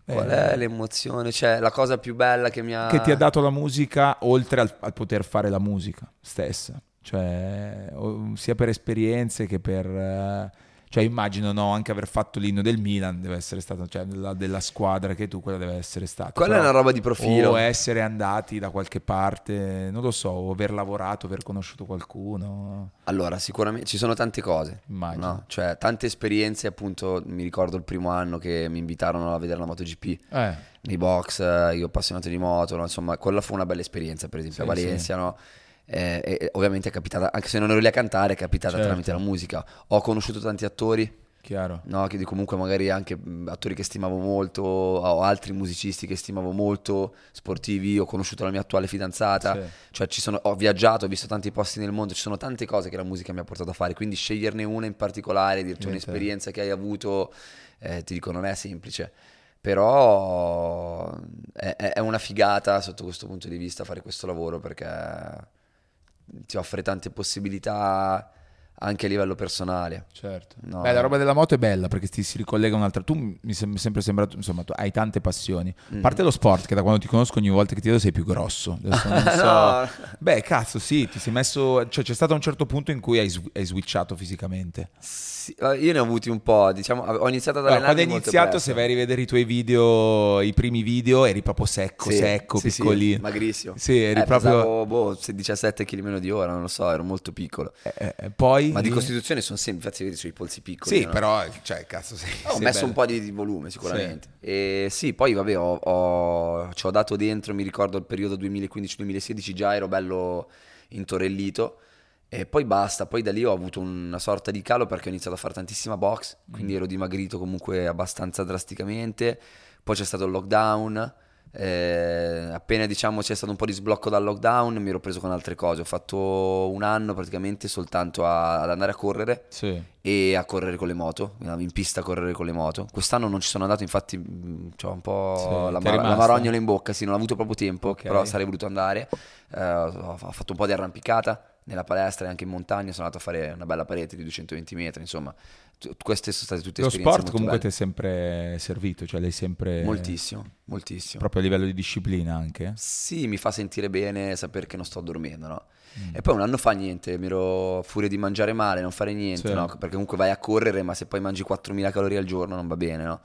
Qual eh. è l'emozione? Cioè, la cosa più bella che mi ha... Che ti ha dato la musica, oltre al, al poter fare la musica stessa. Cioè, sia per esperienze che per... Cioè immagino no, anche aver fatto l'inno del Milan deve essere stato, cioè della, della squadra che tu, quella deve essere stata. Quella Però, è una roba di profilo. O essere andati da qualche parte, non lo so, o aver lavorato, aver conosciuto qualcuno. Allora, sicuramente ci sono tante cose. Immagino. No? Cioè, tante esperienze, appunto, mi ricordo il primo anno che mi invitarono a vedere la MotoGP. Eh. Nei box, io appassionato di moto, no? insomma, quella fu una bella esperienza, per esempio, sì, a Valencia, sì. no? Eh, e ovviamente è capitata, anche se non ero lì a cantare, è capitata certo. tramite la musica. Ho conosciuto tanti attori. Chiaro. No, che comunque magari anche attori che stimavo molto, o altri musicisti che stimavo molto, sportivi, ho conosciuto la mia attuale fidanzata, sì. cioè sono, ho viaggiato, ho visto tanti posti nel mondo, ci sono tante cose che la musica mi ha portato a fare, quindi sceglierne una in particolare, dirti Niente. un'esperienza che hai avuto, eh, ti dico non è semplice però è, è, una figata sotto questo punto di vista fare questo lavoro perché ti offre tante possibilità anche a livello personale. Certo. No. Beh, la roba della moto è bella perché ti si ricollega un'altra. Tu mi è sempre sembrato, insomma, tu hai tante passioni. A parte lo sport, che da quando ti conosco ogni volta che ti vedo sei più grosso. So. no. Beh, cazzo, sì, ti sei messo. Cioè, c'è stato un certo punto in cui hai, hai switchato fisicamente. Sì, io ne ho avuti un po', diciamo, ho iniziato ad allenarmi Quando hai iniziato, se vai a rivedere i tuoi video, i primi video, eri proprio secco, sì, secco, sì, piccolino. Sì, magrissimo. Sì, eri eh, proprio... Pesavo, boh, 17 kg meno di ora, non lo so, ero molto piccolo. Eh, eh, eh poi... Ma di costituzione sono sempre, infatti vedi sui polsi piccoli. Sì, no? però, cioè, cazzo, sei, Ho messo bello. un po' di, di, volume sicuramente. E sì, poi vabbè, ho, ho, ci ho dato dentro, mi ricordo il periodo 2015-2016, già ero bello intorellito e poi basta, poi da lì ho avuto una sorta di calo perché ho iniziato a fare tantissima box, quindi mm. ero dimagrito comunque abbastanza drasticamente. Poi c'è stato il lockdown, eh, appena diciamo c'è stato un po' di sblocco dal lockdown mi ero preso con altre cose. Ho fatto un anno praticamente soltanto a, ad andare a correre sì. e a correre con le moto, in pista a correre con le moto. Quest'anno non ci sono andato, infatti mm, ho un po' sì, la, mar- la, marognola in bocca, sì, non ho avuto proprio tempo, okay. però sarei voluto andare. Eh, ho fatto un po' di arrampicata nella palestra e anche in montagna sono andato a fare una bella parete di 220 metri, insomma, queste sono state tutte Lo esperienze sport comunque belle. ti è sempre servito, cioè l'hai sempre... Moltissimo, moltissimo. Proprio a livello di disciplina anche? Sì, mi fa sentire bene sapere che non sto dormendo, no? Mm. E poi un anno fa niente, mi ero furia di mangiare male, non fare niente, sì. no? Perché comunque vai a correre, ma se poi mangi 4.000 calorie al giorno non va bene, no?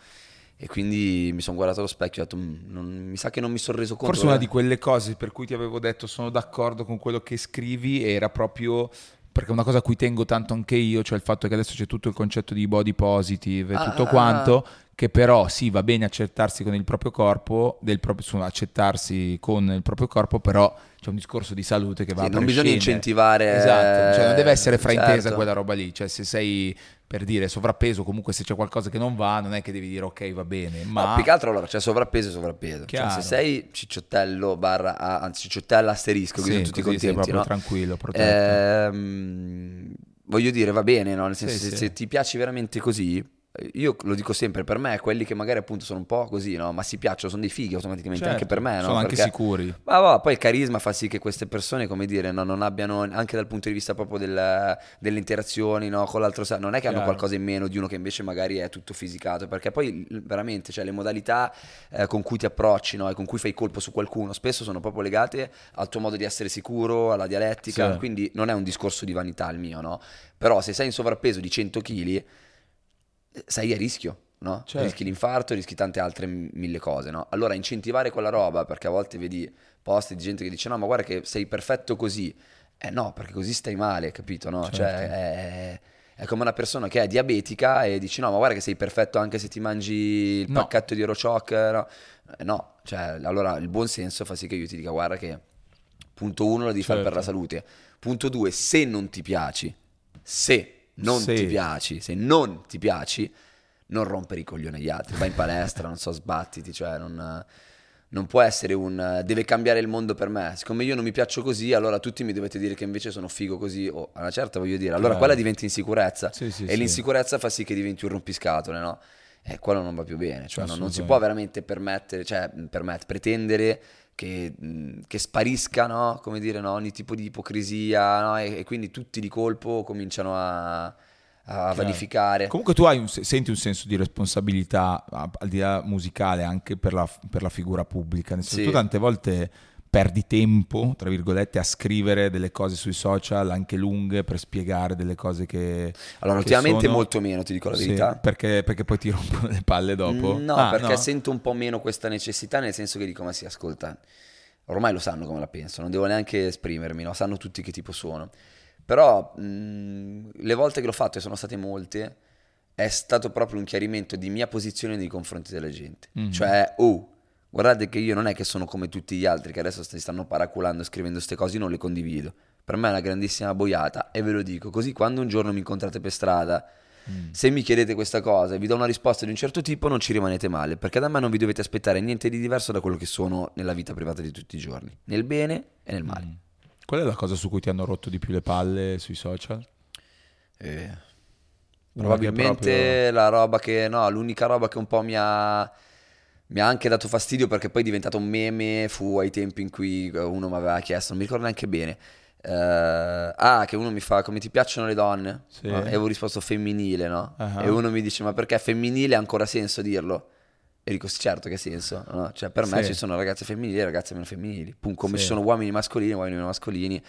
E quindi mi sono guardato allo specchio e ho detto, mm, non, mi sa che non mi sono reso conto. Forse una di quelle cose per cui ti avevo detto sono d'accordo con quello che scrivi era proprio perché una cosa a cui tengo tanto anche io, cioè il fatto che adesso c'è tutto il concetto di body positive e ah, tutto quanto, che però sì, va bene accettarsi con il proprio corpo, del proprio, accettarsi con il proprio corpo, però c'è un discorso di salute che va sì, a Non bisogna incentivare... Esatto, cioè non deve essere fraintesa certo. quella roba lì, cioè se sei per dire sovrappeso, comunque se c'è qualcosa che non va, non è che devi dire ok va bene, ma... No, più che altro allora c'è sovrappeso e sovrappeso. Cioè, se sei cicciottello barra, anzi cicciottello asterisco, sì, sono tutti contenti, sei proprio no? tranquillo, ehm, voglio dire, va bene, no? Nel senso, sì, se, se ti piace veramente così, io lo dico sempre, per me quelli che magari appunto sono un po' così, no? Ma si piacciono, sono dei fighi automaticamente certo, anche per me, no? Sono Perché, anche sicuri. Ma va, poi il carisma fa sì che queste persone, come dire, no, non abbiano, anche dal punto di vista proprio del, delle interazioni, no? Con l'altro, non è che hanno qualcosa in meno di uno che invece magari è tutto fisicato, perché poi veramente, cioè le modalità eh, con cui ti approcci, no? E con cui fai colpo su qualcuno, spesso sono proprio legate al tuo modo di essere sicuro, alla dialettica, sì. quindi non è un discorso di vanità il mio, no? Però se sei in sovrappeso di 100 kg sei a rischio. No? Certo. Rischi l'infarto, rischi tante altre mille cose, no? Allora incentivare quella roba, perché a volte vedi posti di gente che dice no, ma guarda che sei perfetto così. Eh no, perché così stai male, capito? No? Certo. Cioè, è, è, come una persona che è diabetica e dici no, ma guarda che sei perfetto anche se ti mangi il pacchetto di Eurochoc. No, eh, no. Cioè, allora il buon senso fa sì che io ti dica guarda che punto uno lo devi certo. fare per la certo. salute. Punto due, se non ti piaci, se non sì. ti piaci, se non ti piaci, non rompere i coglioni agli altri, vai in palestra, non so, sbattiti, cioè non, non, può essere un deve cambiare il mondo per me. Siccome io non mi piaccio così, allora tutti mi dovete dire che invece sono figo così, o oh, una certa voglio dire, allora quella diventa insicurezza sì, sì, e l'insicurezza fa sì che diventi un rompiscatole, no? E quello non va più bene, cioè non, non si può veramente permettere, cioè permettere, pretendere che, che sparisca no? Come dire, no? ogni tipo di ipocrisia no? e, e, quindi tutti di colpo cominciano a, a vanificare. Comunque tu un, senti un senso di responsabilità al di là musicale anche per la, per la figura pubblica, nel senso sì. tu tante volte perdi tempo, tra virgolette, a scrivere delle cose sui social anche lunghe per spiegare delle cose che... Allora, che ultimamente sono... molto meno, ti dico la verità. Sì, perché, perché, poi ti rompono le palle dopo? No, ah, perché no? sento un po' meno questa necessità, nel senso che dico, ma si ascolta, ormai lo sanno come la penso, non devo neanche esprimermi, no? sanno tutti che tipo sono. Però mh, le volte che l'ho fatto, e sono state molte, è stato proprio un chiarimento di mia posizione nei confronti della gente. Mm-hmm. Cioè, oh, Guardate che io non è che sono come tutti gli altri che adesso si stanno paraculando scrivendo queste cose, io non le condivido. Per me è una grandissima boiata e ve lo dico, così quando un giorno mi incontrate per strada, mm. se mi chiedete questa cosa e vi do una risposta di un certo tipo, non ci rimanete male, perché da me non vi dovete aspettare niente di diverso da quello che sono nella vita privata di tutti i giorni, nel bene e nel male. Mm. Qual è la cosa su cui ti hanno rotto di più le palle sui social? Eh, probabilmente proprio... la roba che, no, l'unica roba che un po' mi ha mi ha anche dato fastidio perché poi è diventato un meme, fu ai tempi in cui uno mi aveva chiesto, non mi ricordo neanche bene, uh, ah che uno mi fa come ti piacciono le donne? Sì. No? E avevo risposto femminile, no? Uh-huh. E uno mi dice ma perché femminile ha ancora senso dirlo? E dico certo che senso, no? Cioè per me sì. ci sono ragazze femminili e ragazze meno femminili, Pum, come sì. ci sono uomini mascolini e uomini meno mascolini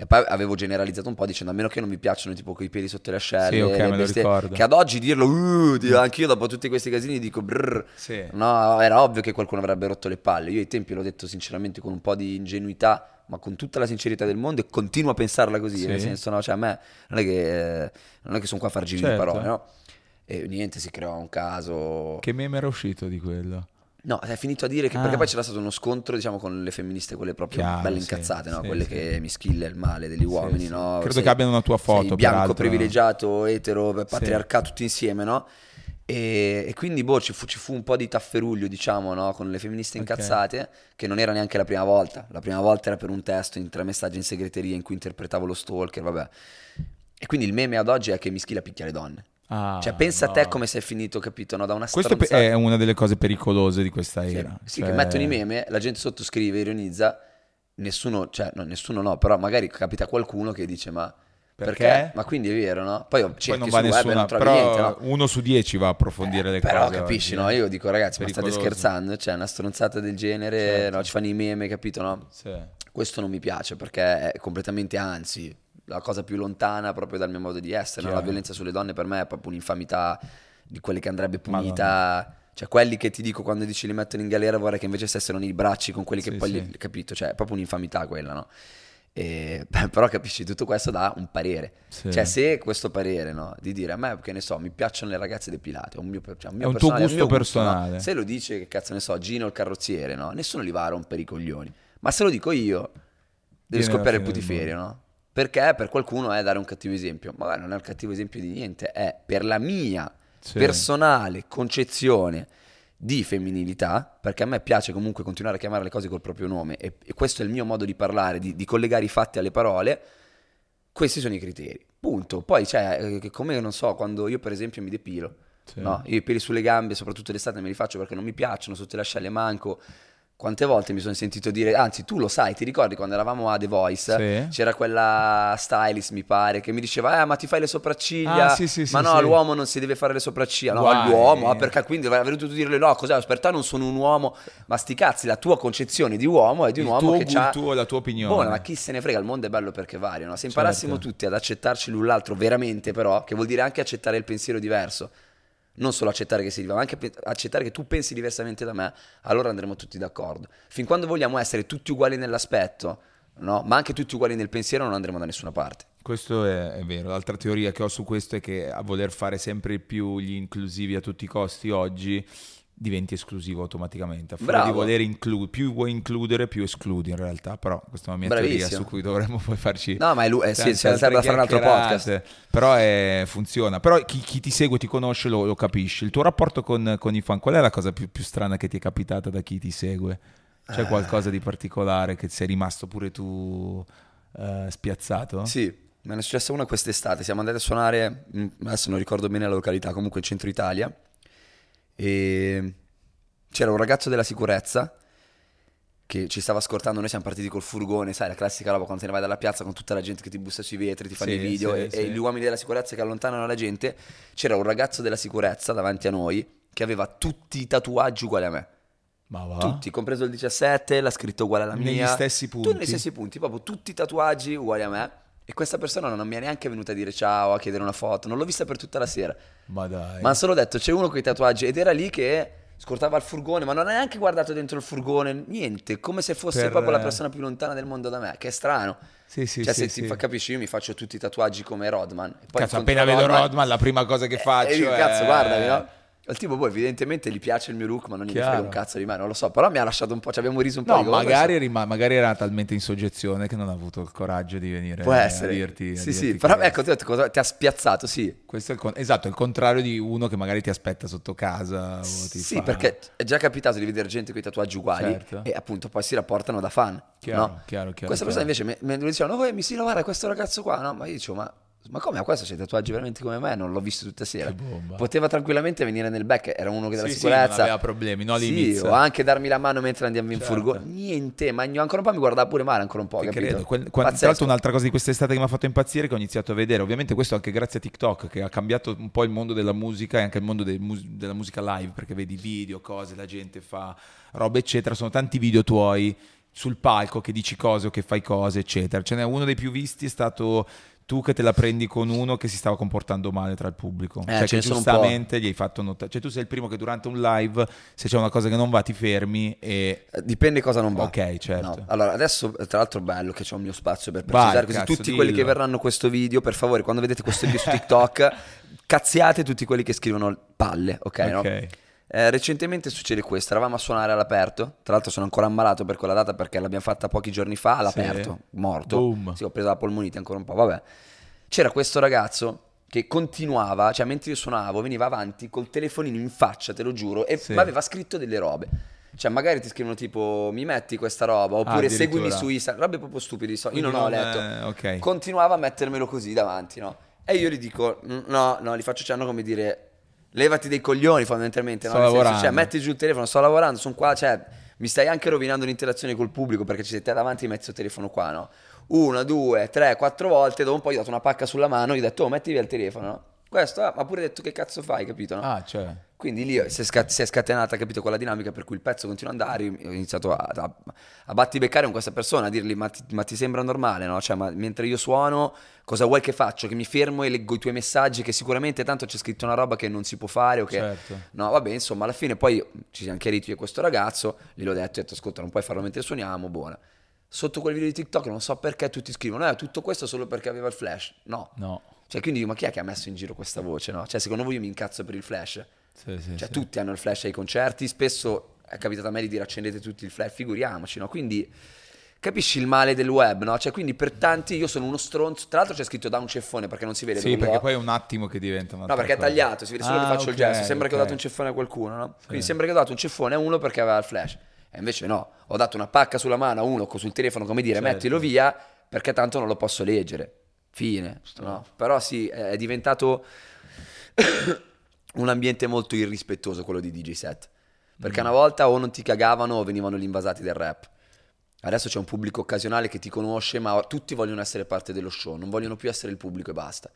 e poi avevo generalizzato un po' dicendo a meno che non mi piacciono tipo quei piedi sotto le ascelle. Sì, ok, me lo ricordo. Che ad oggi dirlo, uh, anche io dopo tutti questi casini dico brrr. Sì. No, era ovvio che qualcuno avrebbe rotto le palle. Io ai tempi l'ho detto sinceramente con un po' di ingenuità, ma con tutta la sincerità del mondo e continuo a pensarla così. Sì. Nel senso, no, cioè a me non è che, eh, non è che sono qua a far girare certo. parole, no? E niente, si creò un caso. Che meme era uscito di quello? No, è finito a dire che ah. perché poi c'era stato uno scontro, diciamo, con le femministe, quelle proprio Chiaro, belle incazzate, sì, no? Sì, quelle sì. che mi schilla il male degli uomini, no? Credo sei, che abbiano una tua foto, bianco, peraltro. privilegiato, etero, patriarcato, tutti insieme, no? E, e quindi, boh, ci fu, ci fu, un po' di tafferuglio, diciamo, no? Con le femministe incazzate, okay. che non era neanche la prima volta. La prima volta era per un testo in tre messaggi in segreteria in cui interpretavo lo stalker, vabbè. E quindi il meme ad oggi è che mi schilla picchia le donne. Ah, cioè, pensa no. a te come sei finito, capito? No? Da una Questo stronzata. è una delle cose pericolose di questa era. Sì, sì cioè... che mettono i meme, la gente sottoscrive, ironizza, nessuno, cioè, no, nessuno no, però magari capita qualcuno che dice ma... Perché? perché? Ma quindi è vero, no? Poi, Poi non va nessuna, non però niente, no? uno su dieci va a approfondire eh, le però cose. Però capisci, oggi, no? Io dico ragazzi, ma state scherzando? Cioè, una stronzata del genere, certo. no? Ci fanno i meme, capito, no? Sì. Questo non mi piace perché è completamente anzi la cosa più lontana proprio dal mio modo di essere. No? La violenza sulle donne per me è proprio un'infamità di quelle che andrebbe punita Cioè, quelli che ti dico quando dici li mettono in galera vorrei che invece stessero nei bracci con quelli che Sì, poi sì. li, capito? Cioè, è proprio un'infamità quella, no? E, però capisci, tutto questo dà un parere. Sì. Cioè, se questo parere, no? Di dire a me, che ne so, mi piacciono le ragazze depilate, è un mio, cioè, un mio È un tuo personale- gusto mio no? personale. Se lo dice, che cazzo ne so, Gino il carrozziere, no? Nessuno li va a rompere i coglioni. Ma se lo dico io, devi Viene scoppiare il putiferio, no? Perché per qualcuno è dare un cattivo esempio. Ma non è un cattivo esempio di niente, è per la mia Sì. personale concezione di femminilità, perché a me piace comunque continuare a chiamare le cose col proprio nome e, e questo è il mio modo di parlare, di, di collegare i fatti alle parole, questi sono i criteri. Punto. Poi c'è, eh, come non so, quando io per esempio mi depilo, Sì. no? Io i peli sulle gambe, soprattutto d'estate, me li faccio perché non mi piacciono, sotto le ascelle manco. Quante volte mi sono sentito dire, anzi tu lo sai, ti ricordi quando eravamo a The Voice, Sì. c'era quella stylist mi pare che mi diceva, eh ma ti fai le sopracciglia, Ah, sì, sì, sì, ma no sì. l'uomo non si deve fare le sopracciglia, no Guai. l'uomo, ah, perché quindi avrei dovuto dirle no, cos'è, te non sono un uomo, ma sti cazzi, la tua concezione di uomo è di un Il uomo che ha... gu- tuo- la tua opinione. Buona, ma chi se ne frega, il mondo è bello perché vario, no? Se imparassimo Certo. tutti ad accettarci l'un l'altro veramente però, che vuol dire anche accettare il pensiero diverso, non solo accettare che si viva, ma anche accettare che tu pensi diversamente da me, allora andremo tutti d'accordo. Fin quando vogliamo essere tutti uguali nell'aspetto, no? Ma anche tutti uguali nel pensiero, non andremo da nessuna parte. Questo è, è vero. L'altra teoria che ho su questo è che a voler fare sempre più gli inclusivi a tutti i costi oggi diventi esclusivo automaticamente. A furia di voler includere, più vuoi includere, più escludi in realtà. Però questa è una mia teoria Bravissimo. su cui dovremmo poi farci. No, ma è lui, eh, sì, serve da fare un altro podcast. Però è- funziona. Però chi, chi ti segue, ti conosce, lo, lo capisce. Il tuo rapporto con, con i fan, qual è la cosa più, più strana che ti è capitata da chi ti segue? Eh. C'è qualcosa di particolare che sei rimasto pure tu eh, spiazzato? Sì, me ne è successa una quest'estate. Siamo andati a suonare, adesso non ricordo bene la località, comunque in centro Italia. E c'era un ragazzo della sicurezza che ci stava scortando. Noi siamo partiti col furgone, sai, la classica roba quando te ne vai dalla piazza con tutta la gente che ti bussa sui vetri, ti fanno Sì, i video sì, e, sì. e gli uomini della sicurezza che allontanano la gente. C'era un ragazzo della sicurezza davanti a noi che aveva tutti i tatuaggi uguali a me. Ma va? Tutti, compreso il 17, la scritta uguale alla Negli mia. stessi Tu punti? negli stessi punti, proprio tutti i tatuaggi uguali a me. E questa persona non mi è neanche venuta a dire ciao, a chiedere una foto, non l'ho vista per tutta la sera. Ma dai. Ma hanno solo detto c'è uno con i tatuaggi ed era lì che scortava il furgone, ma non ha neanche guardato dentro il furgone, niente, come se fosse Per- proprio la persona più lontana del mondo da me, che è strano. Sì, sì, cioè, sì, se sì. ti fa, capisci, io mi faccio tutti i tatuaggi come Rodman. E poi Cazzo, appena vedo Rodman, la prima cosa che eh, faccio e dico, è... cazzo, guardami, no? Il tipo, boh, evidentemente gli piace il mio look, ma non gli frega un cazzo di me, non lo so. Però mi ha lasciato un po', ci abbiamo riso un po'. No, magari, rima- magari era talmente in soggezione che non ha avuto il coraggio di venire Può a essere. dirti. a sì, dirti sì, però ecco, ti, detto ti ha spiazzato, sì. Questo è il con- esatto, è il contrario di uno che magari ti aspetta sotto casa. Sì, fa- perché è già capitato di vedere gente con i tatuaggi uguali Certo. e appunto poi si rapportano da fan. Chiaro, no? chiaro, chiaro, Questa chiaro. persona invece me, me lo dicevano, oh, mi si guarda questo ragazzo qua, no? Ma io dicevo, ma, ma come a questo c'è i tatuaggi veramente come me? Non l'ho visto tutta sera. Poteva tranquillamente venire nel back, era uno che della Sì, sì, sicurezza. non aveva problemi, no Sì, o anche darmi la mano mentre andiamo in Certo. furgone. Niente, ma ancora un po' mi guardava pure male, ancora un po', Ti capito? credo. Qua- tra l'altro un'altra cosa di quest'estate che mi ha fatto impazzire che ho iniziato a vedere, ovviamente questo anche grazie a TikTok che ha cambiato un po' il mondo della musica e anche il mondo mus- della musica live perché vedi video, cose, la gente fa roba eccetera, sono tanti video tuoi sul palco che dici cose o che fai cose eccetera. Ce n'è uno dei più visti è stato tu che te la prendi con uno che si stava comportando male tra il pubblico. Eh, cioè che giustamente gli hai fatto notare. Cioè tu sei il primo che durante un live se c'è una cosa che non va ti fermi e... Eh, Dipende cosa non va. Ok, certo. No, Allora, adesso tra l'altro bello che c'è un mio spazio per Vai, precisare così cazzo, tutti quelli che dillo. verranno a questo video, per favore, quando vedete questo video su TikTok, cazziate tutti quelli che scrivono palle, ok? no? Eh, recentemente succede questo, eravamo a suonare all'aperto, tra l'altro sono ancora ammalato per quella data perché l'abbiamo fatta pochi giorni fa all'aperto, morto. Boom. Sì, ho preso la polmonite ancora un po', vabbè. C'era questo ragazzo che continuava, cioè mentre io suonavo, veniva avanti col telefonino in faccia, te lo giuro, e Sì. mi aveva scritto delle robe. Cioè, magari ti scrivono tipo mi metti questa roba, oppure addirittura. seguimi su Instagram, robe proprio stupide. so- Io non ho non è- letto. ok. Continuava a mettermelo così davanti, no? E io gli dico, "Mm, no, no, gli faccio cenno come dire, levati dei coglioni fondamentalmente, no? Sto senso, lavorando. cioè, metti giù il telefono, sto lavorando, sono qua, cioè, mi stai anche rovinando l'interazione col pubblico perché ci sei te davanti e metti il telefono qua, no? Una, due, tre, quattro volte, dopo un po' gli ho dato una pacca sulla mano, gli ho detto, oh, metti via il telefono, no? questo, ah, ma pure detto che cazzo fai, capito? No? Ah, cioè. Quindi lì si è, scat- si è scatenata, capito, quella dinamica per cui il pezzo continua ad andare. Ho iniziato a, a, a battibeccare con questa persona, a dirgli: ma ti, ma ti sembra normale, no? Cioè, ma mentre io suono, cosa vuoi che faccio? Che mi fermo e leggo i tuoi messaggi, che sicuramente tanto c'è scritto una roba che non si può fare. O che... Certo. No, vabbè, insomma, alla fine poi ci siamo chiariti io e questo ragazzo. Gliel'ho detto: ho detto, ascolta, non puoi farlo mentre suoniamo, buona. Sotto quel video di TikTok non so perché tutti scrivono: eh, tutto questo solo perché aveva il flash. No. No. Cioè, quindi, ma chi è che ha messo in giro questa voce, no? Cioè, secondo voi io mi incazzo per il flash? Sì, sì, Cioè, sì. tutti hanno il flash ai concerti, spesso è capitato a me di dire accendete tutti il flash, figuriamoci, no? Quindi capisci il male del web, no? Cioè, quindi per tanti io sono uno stronzo. Tra l'altro c'è scritto da un ceffone perché non si vede. Sì, perché poi è un attimo che diventa No, perché è tagliato, si vede solo Ah, che faccio ok, il gesto. Sembra che ho dato un ceffone a qualcuno, no? Quindi sembra che ho dato un ceffone a uno perché aveva il flash. E invece no, ho dato una pacca sulla mano a uno sul telefono, come dire, Certo. mettilo via, perché tanto non lo posso leggere. Fine. no? Però sì, è diventato un ambiente molto irrispettoso quello di DJ set. Perché una volta o non ti cagavano o venivano gli invasati del rap. Adesso c'è un pubblico occasionale che ti conosce, ma tutti vogliono essere parte dello show, non vogliono più essere il pubblico e basta.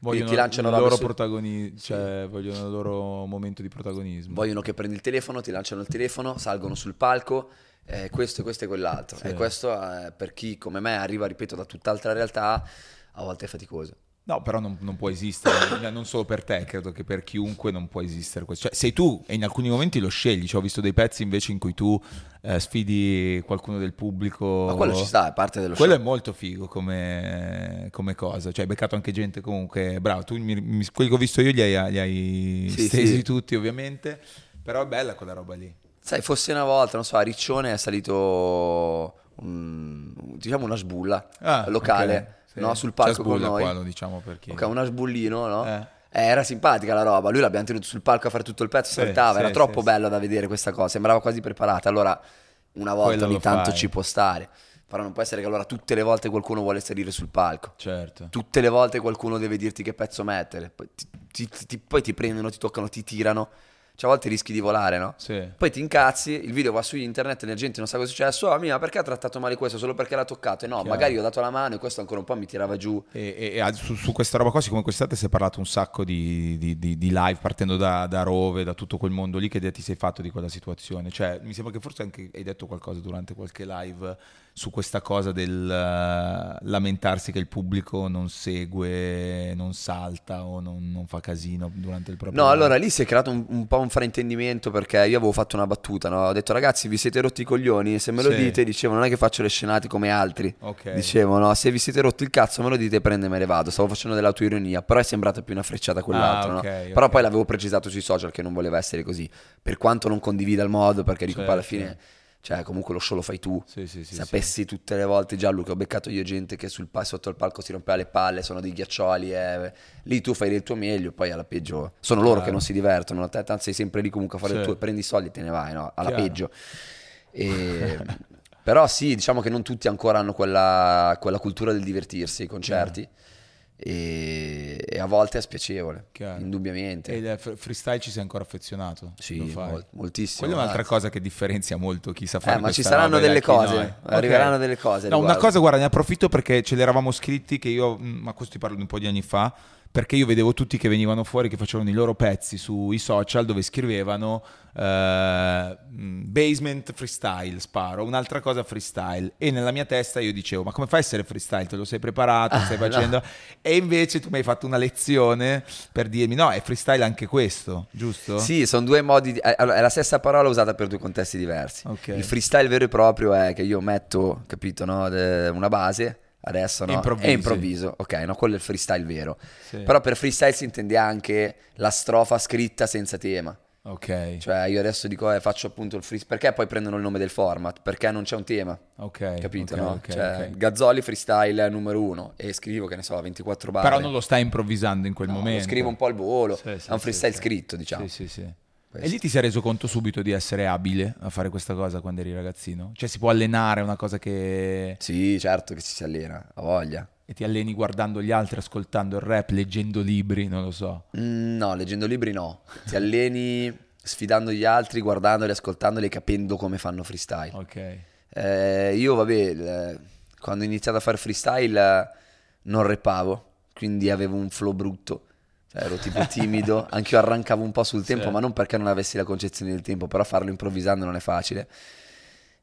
Vogliono il loro su- protagoni- cioè vogliono il loro momento di protagonismo. vogliono che prendi il telefono, ti lanciano il telefono, salgono sul palco, eh, questo, questo e quell'altro. Sì. E questo eh, per chi come me arriva, ripeto, da tutt'altra realtà, a volte è faticoso. No, però non, non può esistere, non solo per te, credo che per chiunque non può esistere questo. Cioè, sei tu e in alcuni momenti lo scegli. Cioè, ho visto dei pezzi invece in cui tu eh, sfidi qualcuno del pubblico. Ma quello ci sta, è parte dello Quello è show. molto figo come, come cosa. Cioè, hai beccato anche gente comunque bravo. Tu, mi- mi- quelli che ho visto io li hai, li hai Sì, stesi sì. tutti, ovviamente. Però è bella quella roba lì. Sai, fosse una volta, non so, a Riccione è salito un- diciamo una sbulla Ah, locale, ok, sì. no? sul C'è palco con noi. qua, lo diciamo per chi. Ok, una sbullino, no? Eh. Eh, era simpatica la roba, lui l'abbiamo tenuto sul palco a fare tutto il pezzo, Sì, saltava, sì, era troppo bello da vedere questa cosa, sembrava quasi preparata. Allora, una volta Quello ogni tanto fai. ci può stare, però non può essere che allora tutte le volte qualcuno vuole salire sul palco. Certo. Tutte le volte qualcuno deve dirti che pezzo mettere, poi ti, ti- ti- poi ti prendono, ti toccano, ti tirano. Cioè, a volte rischi di volare, no? Sì. Poi ti incazzi, il video va su internet e la gente non sa cosa è successo. Ah, mia, ma perché ha trattato male questo solo perché l'ha toccato? E no, Chiaro. magari ho dato la mano e questo ancora un po' mi tirava giù. E, e- e su, su questa roba qua, siccome quest'estate si è parlato un sacco di, di- di- di live partendo da, da Rove, da tutto quel mondo lì, che idea ti sei fatto di quella situazione? Cioè, mi sembra che forse anche hai detto qualcosa durante qualche live su questa cosa del eh, lamentarsi che il pubblico non segue, non salta o non, non fa casino durante il proprio No, live. allora lì si è creato un, un po' un fraintendimento perché io avevo fatto una battuta, no? Ho detto ragazzi vi siete rotti i coglioni, se me lo Sì. dite dicevo non è che faccio le scenate come altri. Ok. Dicevo no, se vi siete rotti il cazzo me lo dite prende me ne vado. Stavo facendo dell'autoironia, però è sembrata più una frecciata quell'altro, Ah, no? ok, Però poi l'avevo precisato sui social che non voleva essere così. Per quanto non condivida il modo, perché dico poi alla Certo. fine, cioè comunque lo show lo fai tu. Sì, sì, sì, Sapessi tutte le volte che ho beccato io gente che sul pa- sotto il palco si rompeva le palle, sono dei ghiaccioli, eh. lì tu fai del tuo meglio, poi alla peggio sono loro Chiaro. che non si divertono, te tanto sei sempre lì comunque a fare il tuo, prendi i soldi e te ne vai, no? alla Chiaro. peggio. E- però sì, diciamo che non tutti ancora hanno quella, quella cultura del divertirsi ai concerti e, e a volte è spiacevole, Chiaro. indubbiamente. E il fr- freestyle ci sei ancora affezionato? sì, mol- moltissimo. Quella è un'altra anzi. cosa che differenzia molto chi sa fare Eh, ma ci saranno delle cose, no, eh. arriveranno delle cose. No, una cosa, guarda, ne approfitto perché ce l'eravamo scritti che io, mm, ma questo ti parlo di un po' di anni fa, perché io vedevo tutti che venivano fuori, che facevano i loro pezzi sui social dove scrivevano eh, basement freestyle, sparo, un'altra cosa freestyle. E nella mia testa io dicevo, ma come fai a essere freestyle? Te lo sei preparato, Ah, stai no. facendo... E invece tu mi hai fatto una lezione per dirmi, no, è freestyle anche questo, giusto? Sì, sono due modi. Di... allora, è la stessa parola usata per due contesti diversi. Ok. Il freestyle vero e proprio è che io metto, capito, no, una base. Adesso no? Improvvisi. E improvviso, ok, no, quello è il freestyle vero. Sì. Però per freestyle si intende anche la strofa scritta senza tema. Ok, Cioè, io adesso dico, eh, faccio appunto il freestyle. Perché poi prendono il nome del format? Perché non c'è un tema. ok. Capito, ok, no? ok, cioè, ok. Gazzoli freestyle numero uno. E scrivo, che ne so, 24 barre. Però non lo stai improvvisando in quel No, lo momento. scrivo un po' al volo. Sì, sì, è un freestyle scritto, diciamo. Sì, sì, sì. Questo. E lì ti sei reso conto subito di essere abile a fare questa cosa quando eri ragazzino? Cioè si può allenare, è una cosa che... Sì, certo che ci si allena, ha voglia. E ti alleni guardando gli altri, ascoltando il rap, leggendo libri, non lo so. Mm, no, leggendo libri no. Ti alleni sfidando gli altri, guardandoli, ascoltandoli e capendo come fanno freestyle. Ok. Eh, io, vabbè, quando ho iniziato a fare freestyle non rappavo, quindi avevo un flow brutto. Cioè, ero tipo timido, anche io arrancavo un po' sul tempo, sì. ma non perché non avessi la concezione del tempo, però farlo improvvisando non è facile.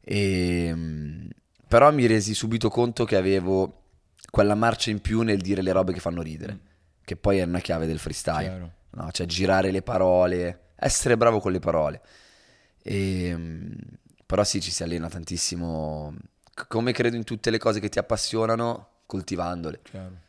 E, ehm, però mi resi subito conto che avevo quella marcia in più nel dire le robe che fanno ridere, mm. che poi è una chiave del freestyle. No? Cioè girare le parole, essere bravo con le parole. E, ehm, però sì, ci si allena tantissimo, come credo in tutte le cose che ti appassionano, coltivandole. Chiaro.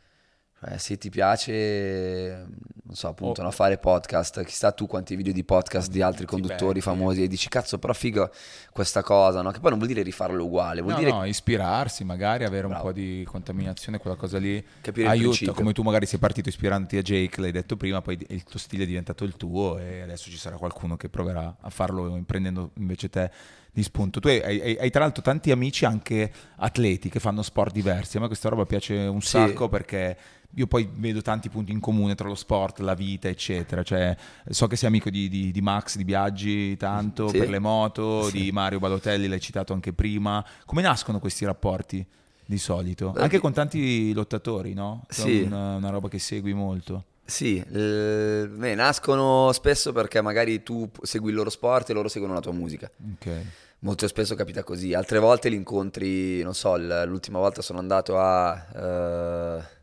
Eh, se ti piace, non so, appunto, oh. no, fare podcast, chissà tu quanti video di podcast di altri conduttori famosi e dici cazzo, però figo questa cosa, no? Che poi non vuol dire rifarlo uguale, vuol no, dire no, ispirarsi, magari avere Bravo. un po' di contaminazione, quella cosa lì Capire aiuta, come tu magari sei partito ispirandoti a Jake, l'hai detto prima, poi il tuo stile è diventato il tuo e adesso ci sarà qualcuno che proverà a farlo prendendo invece te di spunto. Tu hai, hai, hai, tra l'altro tanti amici anche atleti che fanno sport diversi. A me questa roba piace un sacco sì. perché io poi vedo tanti punti in comune tra lo sport, la vita, eccetera. Cioè, so che sei amico di, di, di Max, di Biaggi, tanto, sì. per le moto, sì. di Mario Balotelli, l'hai citato anche prima. Come nascono questi rapporti di solito? Beh, anche con tanti lottatori, no? Sì. Una, una roba che segui molto. Sì, eh, beh, nascono spesso perché magari tu segui il loro sport e loro seguono la tua musica. Ok. Molto spesso capita così, altre volte li incontri, non so, l'ultima volta sono andato a... Uh,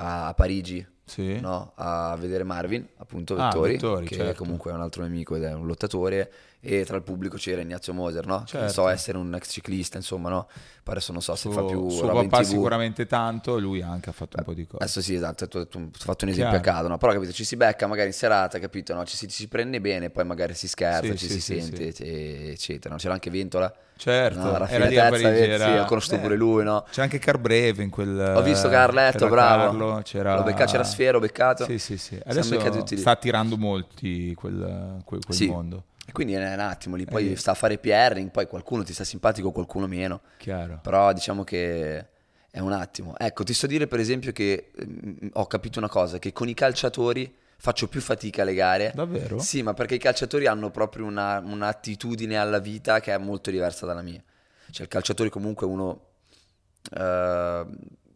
a Parigi sì. no? a vedere Marvin, appunto ah, Vettori, Vettori che certo. comunque è un altro mio amico ed è un lottatore e tra il pubblico c'era Ignazio Moser, no? Certo. Che so essere un ex ciclista, insomma, no? Pare adesso non so se fa più suo papà sicuramente tanto, lui anche ha fatto un po' di cose. Adesso sì, esatto, hai fatto un esempio Chiaro. a caso, no? Però capito, ci si becca magari in serata, capito, no? Ci si, ci si prende bene, poi magari si scherza, sì, ci sì, si sente, eccetera. C'era anche Ventola. Certo, no, era a Parigi, era... sì, ho conosciuto eh, pure lui, no? C'è anche Carbreve in quel... Ho visto Carletto, bravo. Carlo, c'era... Becca, c'era Sfero, beccato. Sì, sì, sì. Adesso sta attirando molti quel, quel, quel mondo. E quindi è un attimo lì, poi eh. sta a fare PRing, poi qualcuno ti sta simpatico, qualcuno meno. Chiaro. Però diciamo che è un attimo. Ecco, ti sto a dire per esempio che mh, mm, ho capito una cosa, che con i calciatori faccio più fatica alle gare. Davvero? Sì, ma perché i calciatori hanno proprio una, un'attitudine alla vita che è molto diversa dalla mia. Cioè il calciatore comunque è uno uh,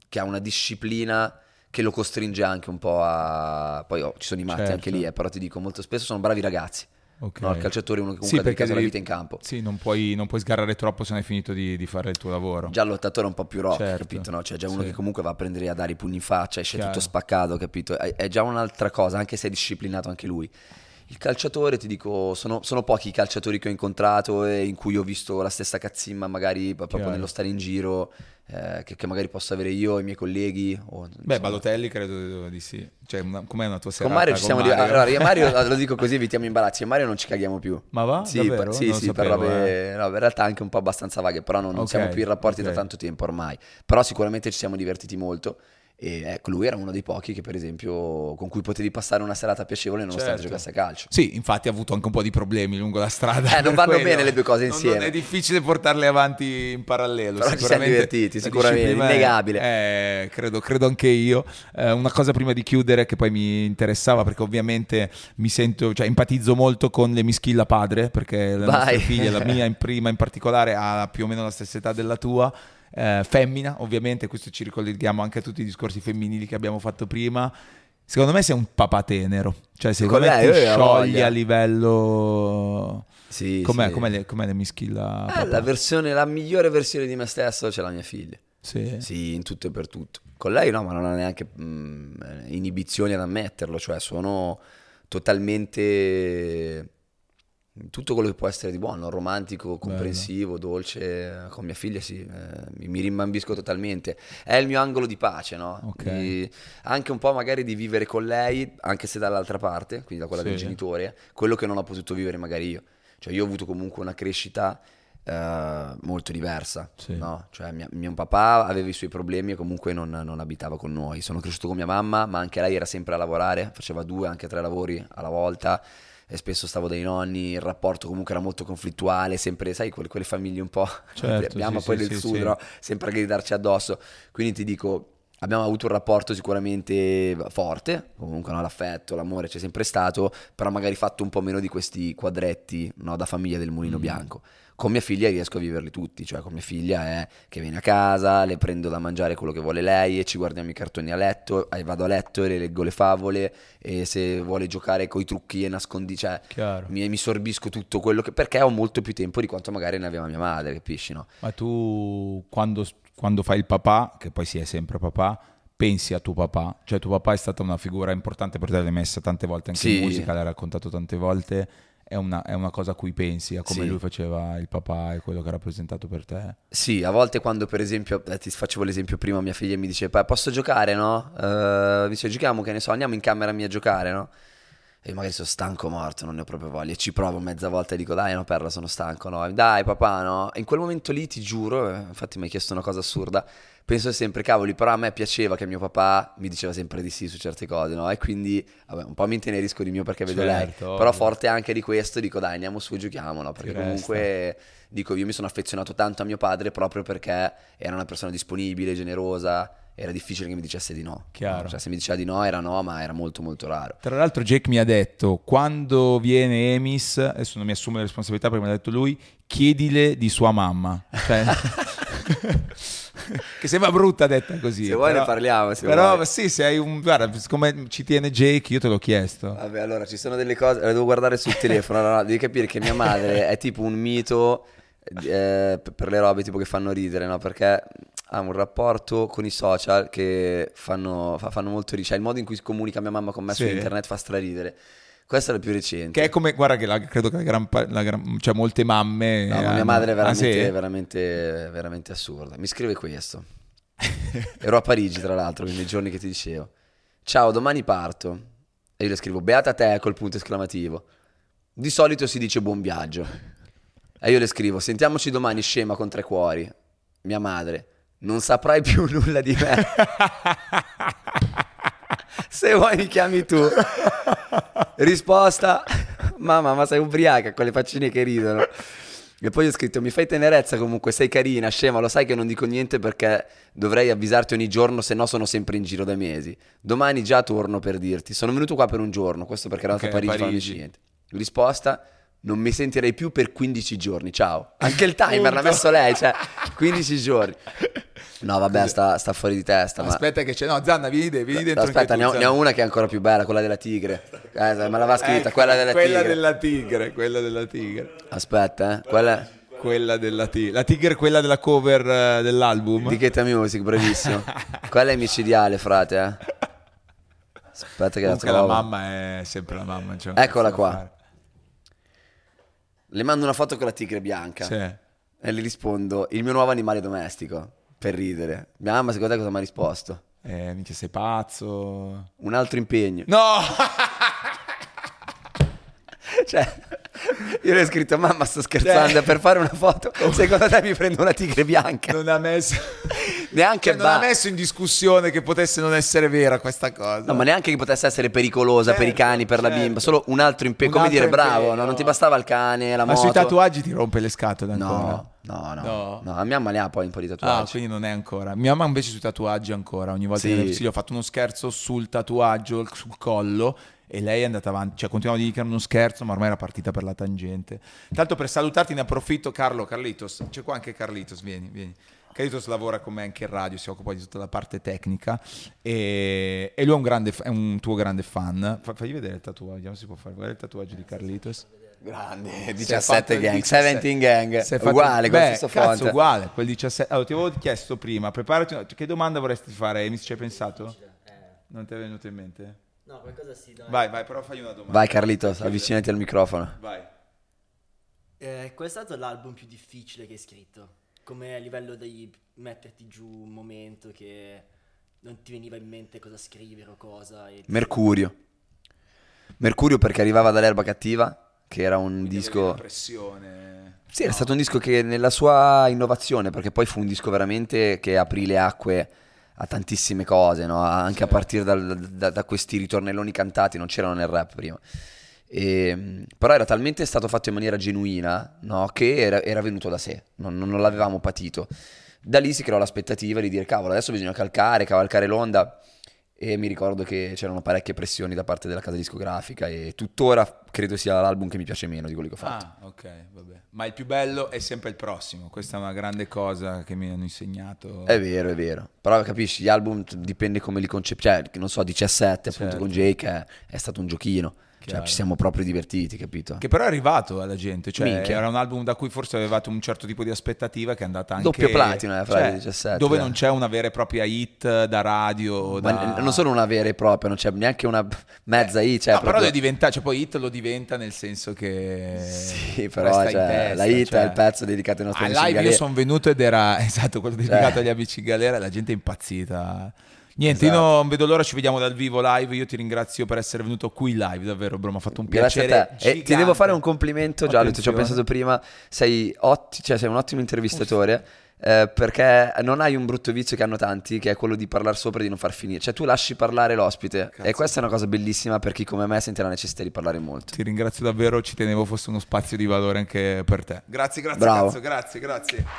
che ha una disciplina che lo costringe anche un po' a... Poi oh, ci sono i matti certo. anche lì, eh, però ti dico, molto spesso sono bravi ragazzi. Okay. No, il calciatore è uno che comunque sì, dedica la vita in campo. Sì, non puoi, non puoi, sgarrare troppo se non hai finito di, di, fare il tuo lavoro. Già il lottatore è un po' più rock, certo. capito? No? C'è già uno sì. che comunque va a prendere a dare i pugni in faccia, esce Chiaro. tutto spaccato, capito? È, è già un'altra cosa, anche se è disciplinato anche lui. Il calciatore, ti dico, sono, sono, pochi i calciatori che ho incontrato e in cui ho visto la stessa cazzimma, magari proprio Chiaro. nello stare in giro, eh, che, che, magari posso avere io, i miei colleghi. O, Beh, Balotelli credo di sì. Cioè, una, com'è una tua serata? Con Mario ci siamo? Di... Allora, io Mario lo dico così, evitiamo imbarazzi. E Mario non ci caghiamo più. Ma va? Sì, Davvero? sì, non sì per robe... Eh. No, in realtà anche un po' abbastanza vaghe, però non, non okay, siamo più in rapporti okay. da tanto tempo ormai. Però sicuramente ci siamo divertiti molto. E ecco, lui era uno dei pochi che, per esempio, con cui potevi passare una serata piacevole nonostante certo. giocasse a calcio. Sì, infatti ha avuto anche un po' di problemi lungo la strada. Eh, non vanno quello. bene le due cose insieme. Non, è difficile portarle avanti in parallelo. Però ci siamo divertiti, sicuramente, innegabile. Eh, credo, credo, anche io. Eh, una cosa prima di chiudere che poi mi interessava, perché ovviamente mi sento, cioè empatizzo molto con le Mischilla padre, perché la Vai. nostra figlia, la mia in prima in particolare, ha più o meno la stessa età della tua eh, femmina, ovviamente, questo ci ricolleghiamo anche a tutti i discorsi femminili che abbiamo fatto prima. Secondo me sei un papà tenero, cioè secondo me ti sciogli a livello... Sì, com'è, sì. com'è, le, com'è le mischilla? Eh, la, versione, la migliore versione di me stesso c'è la mia figlia. Sì. sì, in tutto e per tutto. Con lei no, ma non ha neanche mh, mm, inibizioni ad ammetterlo, cioè sono totalmente tutto quello che può essere di buono, romantico, comprensivo, Bello. dolce, con mia figlia sì, eh, mi rimbambisco totalmente. È il mio angolo di pace, no? Okay. Di, anche un po' magari di vivere con lei, anche se dall'altra parte, quindi da quella sì. del genitore, quello che non ho potuto vivere magari io. Cioè io ho avuto comunque una crescita eh, molto diversa, sì. no? Cioè mia, mio papà aveva i suoi problemi e comunque non, non abitava con noi. Sono cresciuto con mia mamma, ma anche lei era sempre a lavorare, faceva due, anche tre lavori alla volta e spesso stavo dai nonni, il rapporto comunque era molto conflittuale, sempre, sai, quelle, quelle famiglie un po' certo, abbiamo sì, poi sì, del sì, sud, no? sempre a gridarci addosso. Quindi ti dico, abbiamo avuto un rapporto sicuramente forte, comunque no, l'affetto, l'amore c'è sempre stato, però magari fatto un po' meno di questi quadretti no, da famiglia del mulino mm. bianco. Con mia figlia riesco a viverli tutti, cioè con mia figlia è che viene a casa, le prendo da mangiare quello che vuole lei e ci guardiamo i cartoni a letto, e vado a letto e le leggo le favole e se vuole giocare con i trucchi e nascondi, cioè mi, mi, sorbisco tutto quello che... perché ho molto più tempo di quanto magari ne aveva mia madre, capisci no? Ma tu quando, quando fai il papà, che poi si è sempre papà, pensi a tuo papà, cioè tuo papà è stata una figura importante per te, l'hai messa tante volte anche sì. in musica, l'hai raccontato tante volte è una, è una, cosa a cui pensi, a come sì. lui faceva il papà e quello che ha rappresentato per te? Sì, a volte quando per esempio, eh, ti facevo l'esempio prima, mia figlia mi dice, posso giocare, no? Uh, mi dice, giochiamo, che ne so, andiamo in camera mia a giocare, no? E magari sono stanco morto, non ne ho proprio voglia. Ci provo mezza volta e dico, dai, no, perla, sono stanco, no? Dai, papà, no? E in quel momento lì, ti giuro, eh, infatti mi hai chiesto una cosa assurda, penso sempre, cavoli, però a me piaceva che mio papà mi diceva sempre di sì su certe cose, no? E quindi, vabbè, un po' mi intenerisco di mio perché vedo certo, lei, però forte anche di questo, dico dai, andiamo su e giochiamo, no? Perché comunque, resta. dico, io mi sono affezionato tanto a mio padre proprio perché era una persona disponibile, generosa, era difficile che mi dicesse di no. Chiaro. Cioè, se mi diceva di no era no, ma era molto molto raro. Tra l'altro Jake mi ha detto, quando viene Emis, adesso non mi assume la responsabilità perché mi ha detto lui, chiedile di sua mamma. Cioè... che sembra brutta detta così. Se vuoi però, ne parliamo. Se però vuoi. sì, se hai un... Guarda, siccome ci tiene Jake, io te l'ho chiesto. Vabbè, allora, ci sono delle cose... Le devo guardare sul telefono. Allora, devi capire che mia madre è tipo un mito eh, per le robe tipo che fanno ridere, no? Perché ha un rapporto con i social che fanno, fanno molto ridere. Cioè, il modo in cui comunica mia mamma con me sì. su internet fa straridere. Questa è la più recente. Che è come, guarda che la, credo che la gran, la gran, cioè molte mamme... No, ma mia madre è veramente, ah, sì? veramente, veramente assurda. Mi scrive questo. Ero a Parigi, tra l'altro, nei giorni che ti dicevo. Ciao, domani parto. E io le scrivo, beata te, col punto esclamativo. Di solito si dice buon viaggio. E io le scrivo, sentiamoci domani, scema con tre cuori. Mia madre, non saprai più nulla di me. Se vuoi mi chiami tu. Risposta, mamma, ma sei ubriaca con le faccine che ridono. E poi ho scritto, mi fai tenerezza comunque, sei carina, scema, lo sai che non dico niente perché dovrei avvisarti ogni giorno, se no sono sempre in giro da mesi. Domani già torno per dirti, sono venuto qua per un giorno, questo perché ero andato okay, a Parigi, Parigi. niente. Risposta, non mi sentirei più per 15 giorni, ciao. Anche il timer l'ha messo lei, cioè 15 giorni. No, vabbè, sta, sta, fuori di testa. Aspetta, ma... che c'è. No, Zanna, vieni, vieni dentro. Aspetta, ne ho, ne ho, una che è ancora più bella, quella della tigre. Eh, me l'aveva scritta, ecco, quella della quella tigre. Della tigre. Quella della tigre. Aspetta, eh. Quella... quella della tigre. La tigre, quella della cover uh, dell'album. Di Keta Music, bravissimo. quella è micidiale, frate, eh. Aspetta che Comunque la trovo. la mamma è sempre la mamma. Eccola qua. Le mando una foto con la tigre bianca. Sì. E le rispondo, il mio nuovo animale domestico. Per ridere. Mia mamma, secondo te cosa mi ha risposto? Eh, minchia, sei pazzo. Un altro impegno. No! cioè, io le ho scritto, mamma, sto scherzando, cioè... per fare una foto, secondo te mi prendo una tigre bianca? Non ha messo... neanche cioè, non ha messo in discussione che potesse non essere vera questa cosa. No, ma neanche che potesse essere pericolosa certo, per i certo, cani, per certo. la bimba, solo un altro impegno, come dire, impegno. bravo, no? non ti bastava il cane, la ma moto. Ma sui tatuaggi ti rompe le scatole ancora? No. No, no, no. La mia mamma ne ha poi un po' di tatuaggi. Ah, quindi non è ancora. Mia mamma invece sui tatuaggi ancora. Ogni volta sì. che gli ho fatto uno scherzo sul tatuaggio, sul collo, e lei è andata avanti, cioè continuava a dire che era uno scherzo, ma ormai era partita per la tangente. Tanto per salutarti ne approfitto, Carlo, Carlitos, c'è qua anche Carlitos, vieni, vieni. Carlitos lavora con me anche in radio, si occupa di tutta la parte tecnica e, e lui è un, grande, è un, tuo grande fan. fagli vedere il tatuaggio, non si può fare, guarda il tatuaggio di Carlitos. Grande, 17 gang, 17 gang, fatto, uguale, beh, con cazzo, uguale, quel 17. Allora, ti avevo chiesto prima, preparati, una, che domanda vorresti fare? Mi ci hai pensato? Non ti è venuto in mente? No, qualcosa sì, dai. Vai, vai, però fai una domanda. Vai Carlito, avvicinati al microfono. Vai. Eh, qual è stato l'album più difficile che hai scritto? Come a livello di metterti giù un momento che non ti veniva in mente cosa scrivere o cosa? Mercurio. Mercurio perché arrivava dall'erba cattiva che era un Quindi disco... pressione. Sì, era no. stato un disco che nella sua innovazione, perché poi fu un disco veramente che aprì le acque a tantissime cose, no? anche sì. a partire dal, da, da, questi ritornelloni cantati, non c'erano nel rap prima. E, ehm, però era talmente stato fatto in maniera genuina no? che era, era, venuto da sé, non, non l'avevamo patito. da lì si creò l'aspettativa di dire cavolo adesso bisogna calcare, cavalcare l'onda e mi ricordo che c'erano parecchie pressioni da parte della casa discografica e tuttora credo sia l'album che mi piace meno di quelli che ho fatto. Ah, ok, vabbè. Ma il più bello è sempre il prossimo, questa è una grande cosa che mi hanno insegnato. È vero, è vero. Però capisci, gli album dipende come li concepisci, cioè, non so, 17 appunto Certo. con Jake è, è stato un giochino. Cioè, Chiaro. ci siamo proprio divertiti, capito? Che però è arrivato alla gente, cioè Minchia. era un album da cui forse avevate un certo tipo di aspettativa che è andata anche... Doppio platino, eh, fra cioè, i 17, Dove eh. non c'è una vera e propria hit da radio, da... non solo una vera e propria, non c'è neanche una mezza I, cioè No, però proprio- deve diventare, cioè poi hit lo diventa nel senso che... Sì, però cioè, testa, la hit cioè. è il pezzo dedicato ai nostri Al amici live io sono venuto ed era esatto quello dedicato Cioè. agli amici in galera, la gente è impazzita. Niente, Esatto. io non vedo l'ora, ci vediamo dal vivo live. Io ti ringrazio per essere venuto qui live, davvero, bro. Mi ha fatto un Grazie piacere. a te. E ti devo fare un complimento, Giallo, ci ho pensato prima. Sei, otti- cioè, sei un ottimo intervistatore. eh, perché non hai un brutto vizio che hanno tanti, che è quello di parlare sopra e di non far finire. Cioè, tu lasci parlare l'ospite. Cazzo. E questa è una cosa bellissima per chi come me sente la necessità di parlare molto. Ti ringrazio davvero, ci tenevo fosse uno spazio di valore anche per te. Grazie, grazie, Bravo. cazzo, grazie, grazie.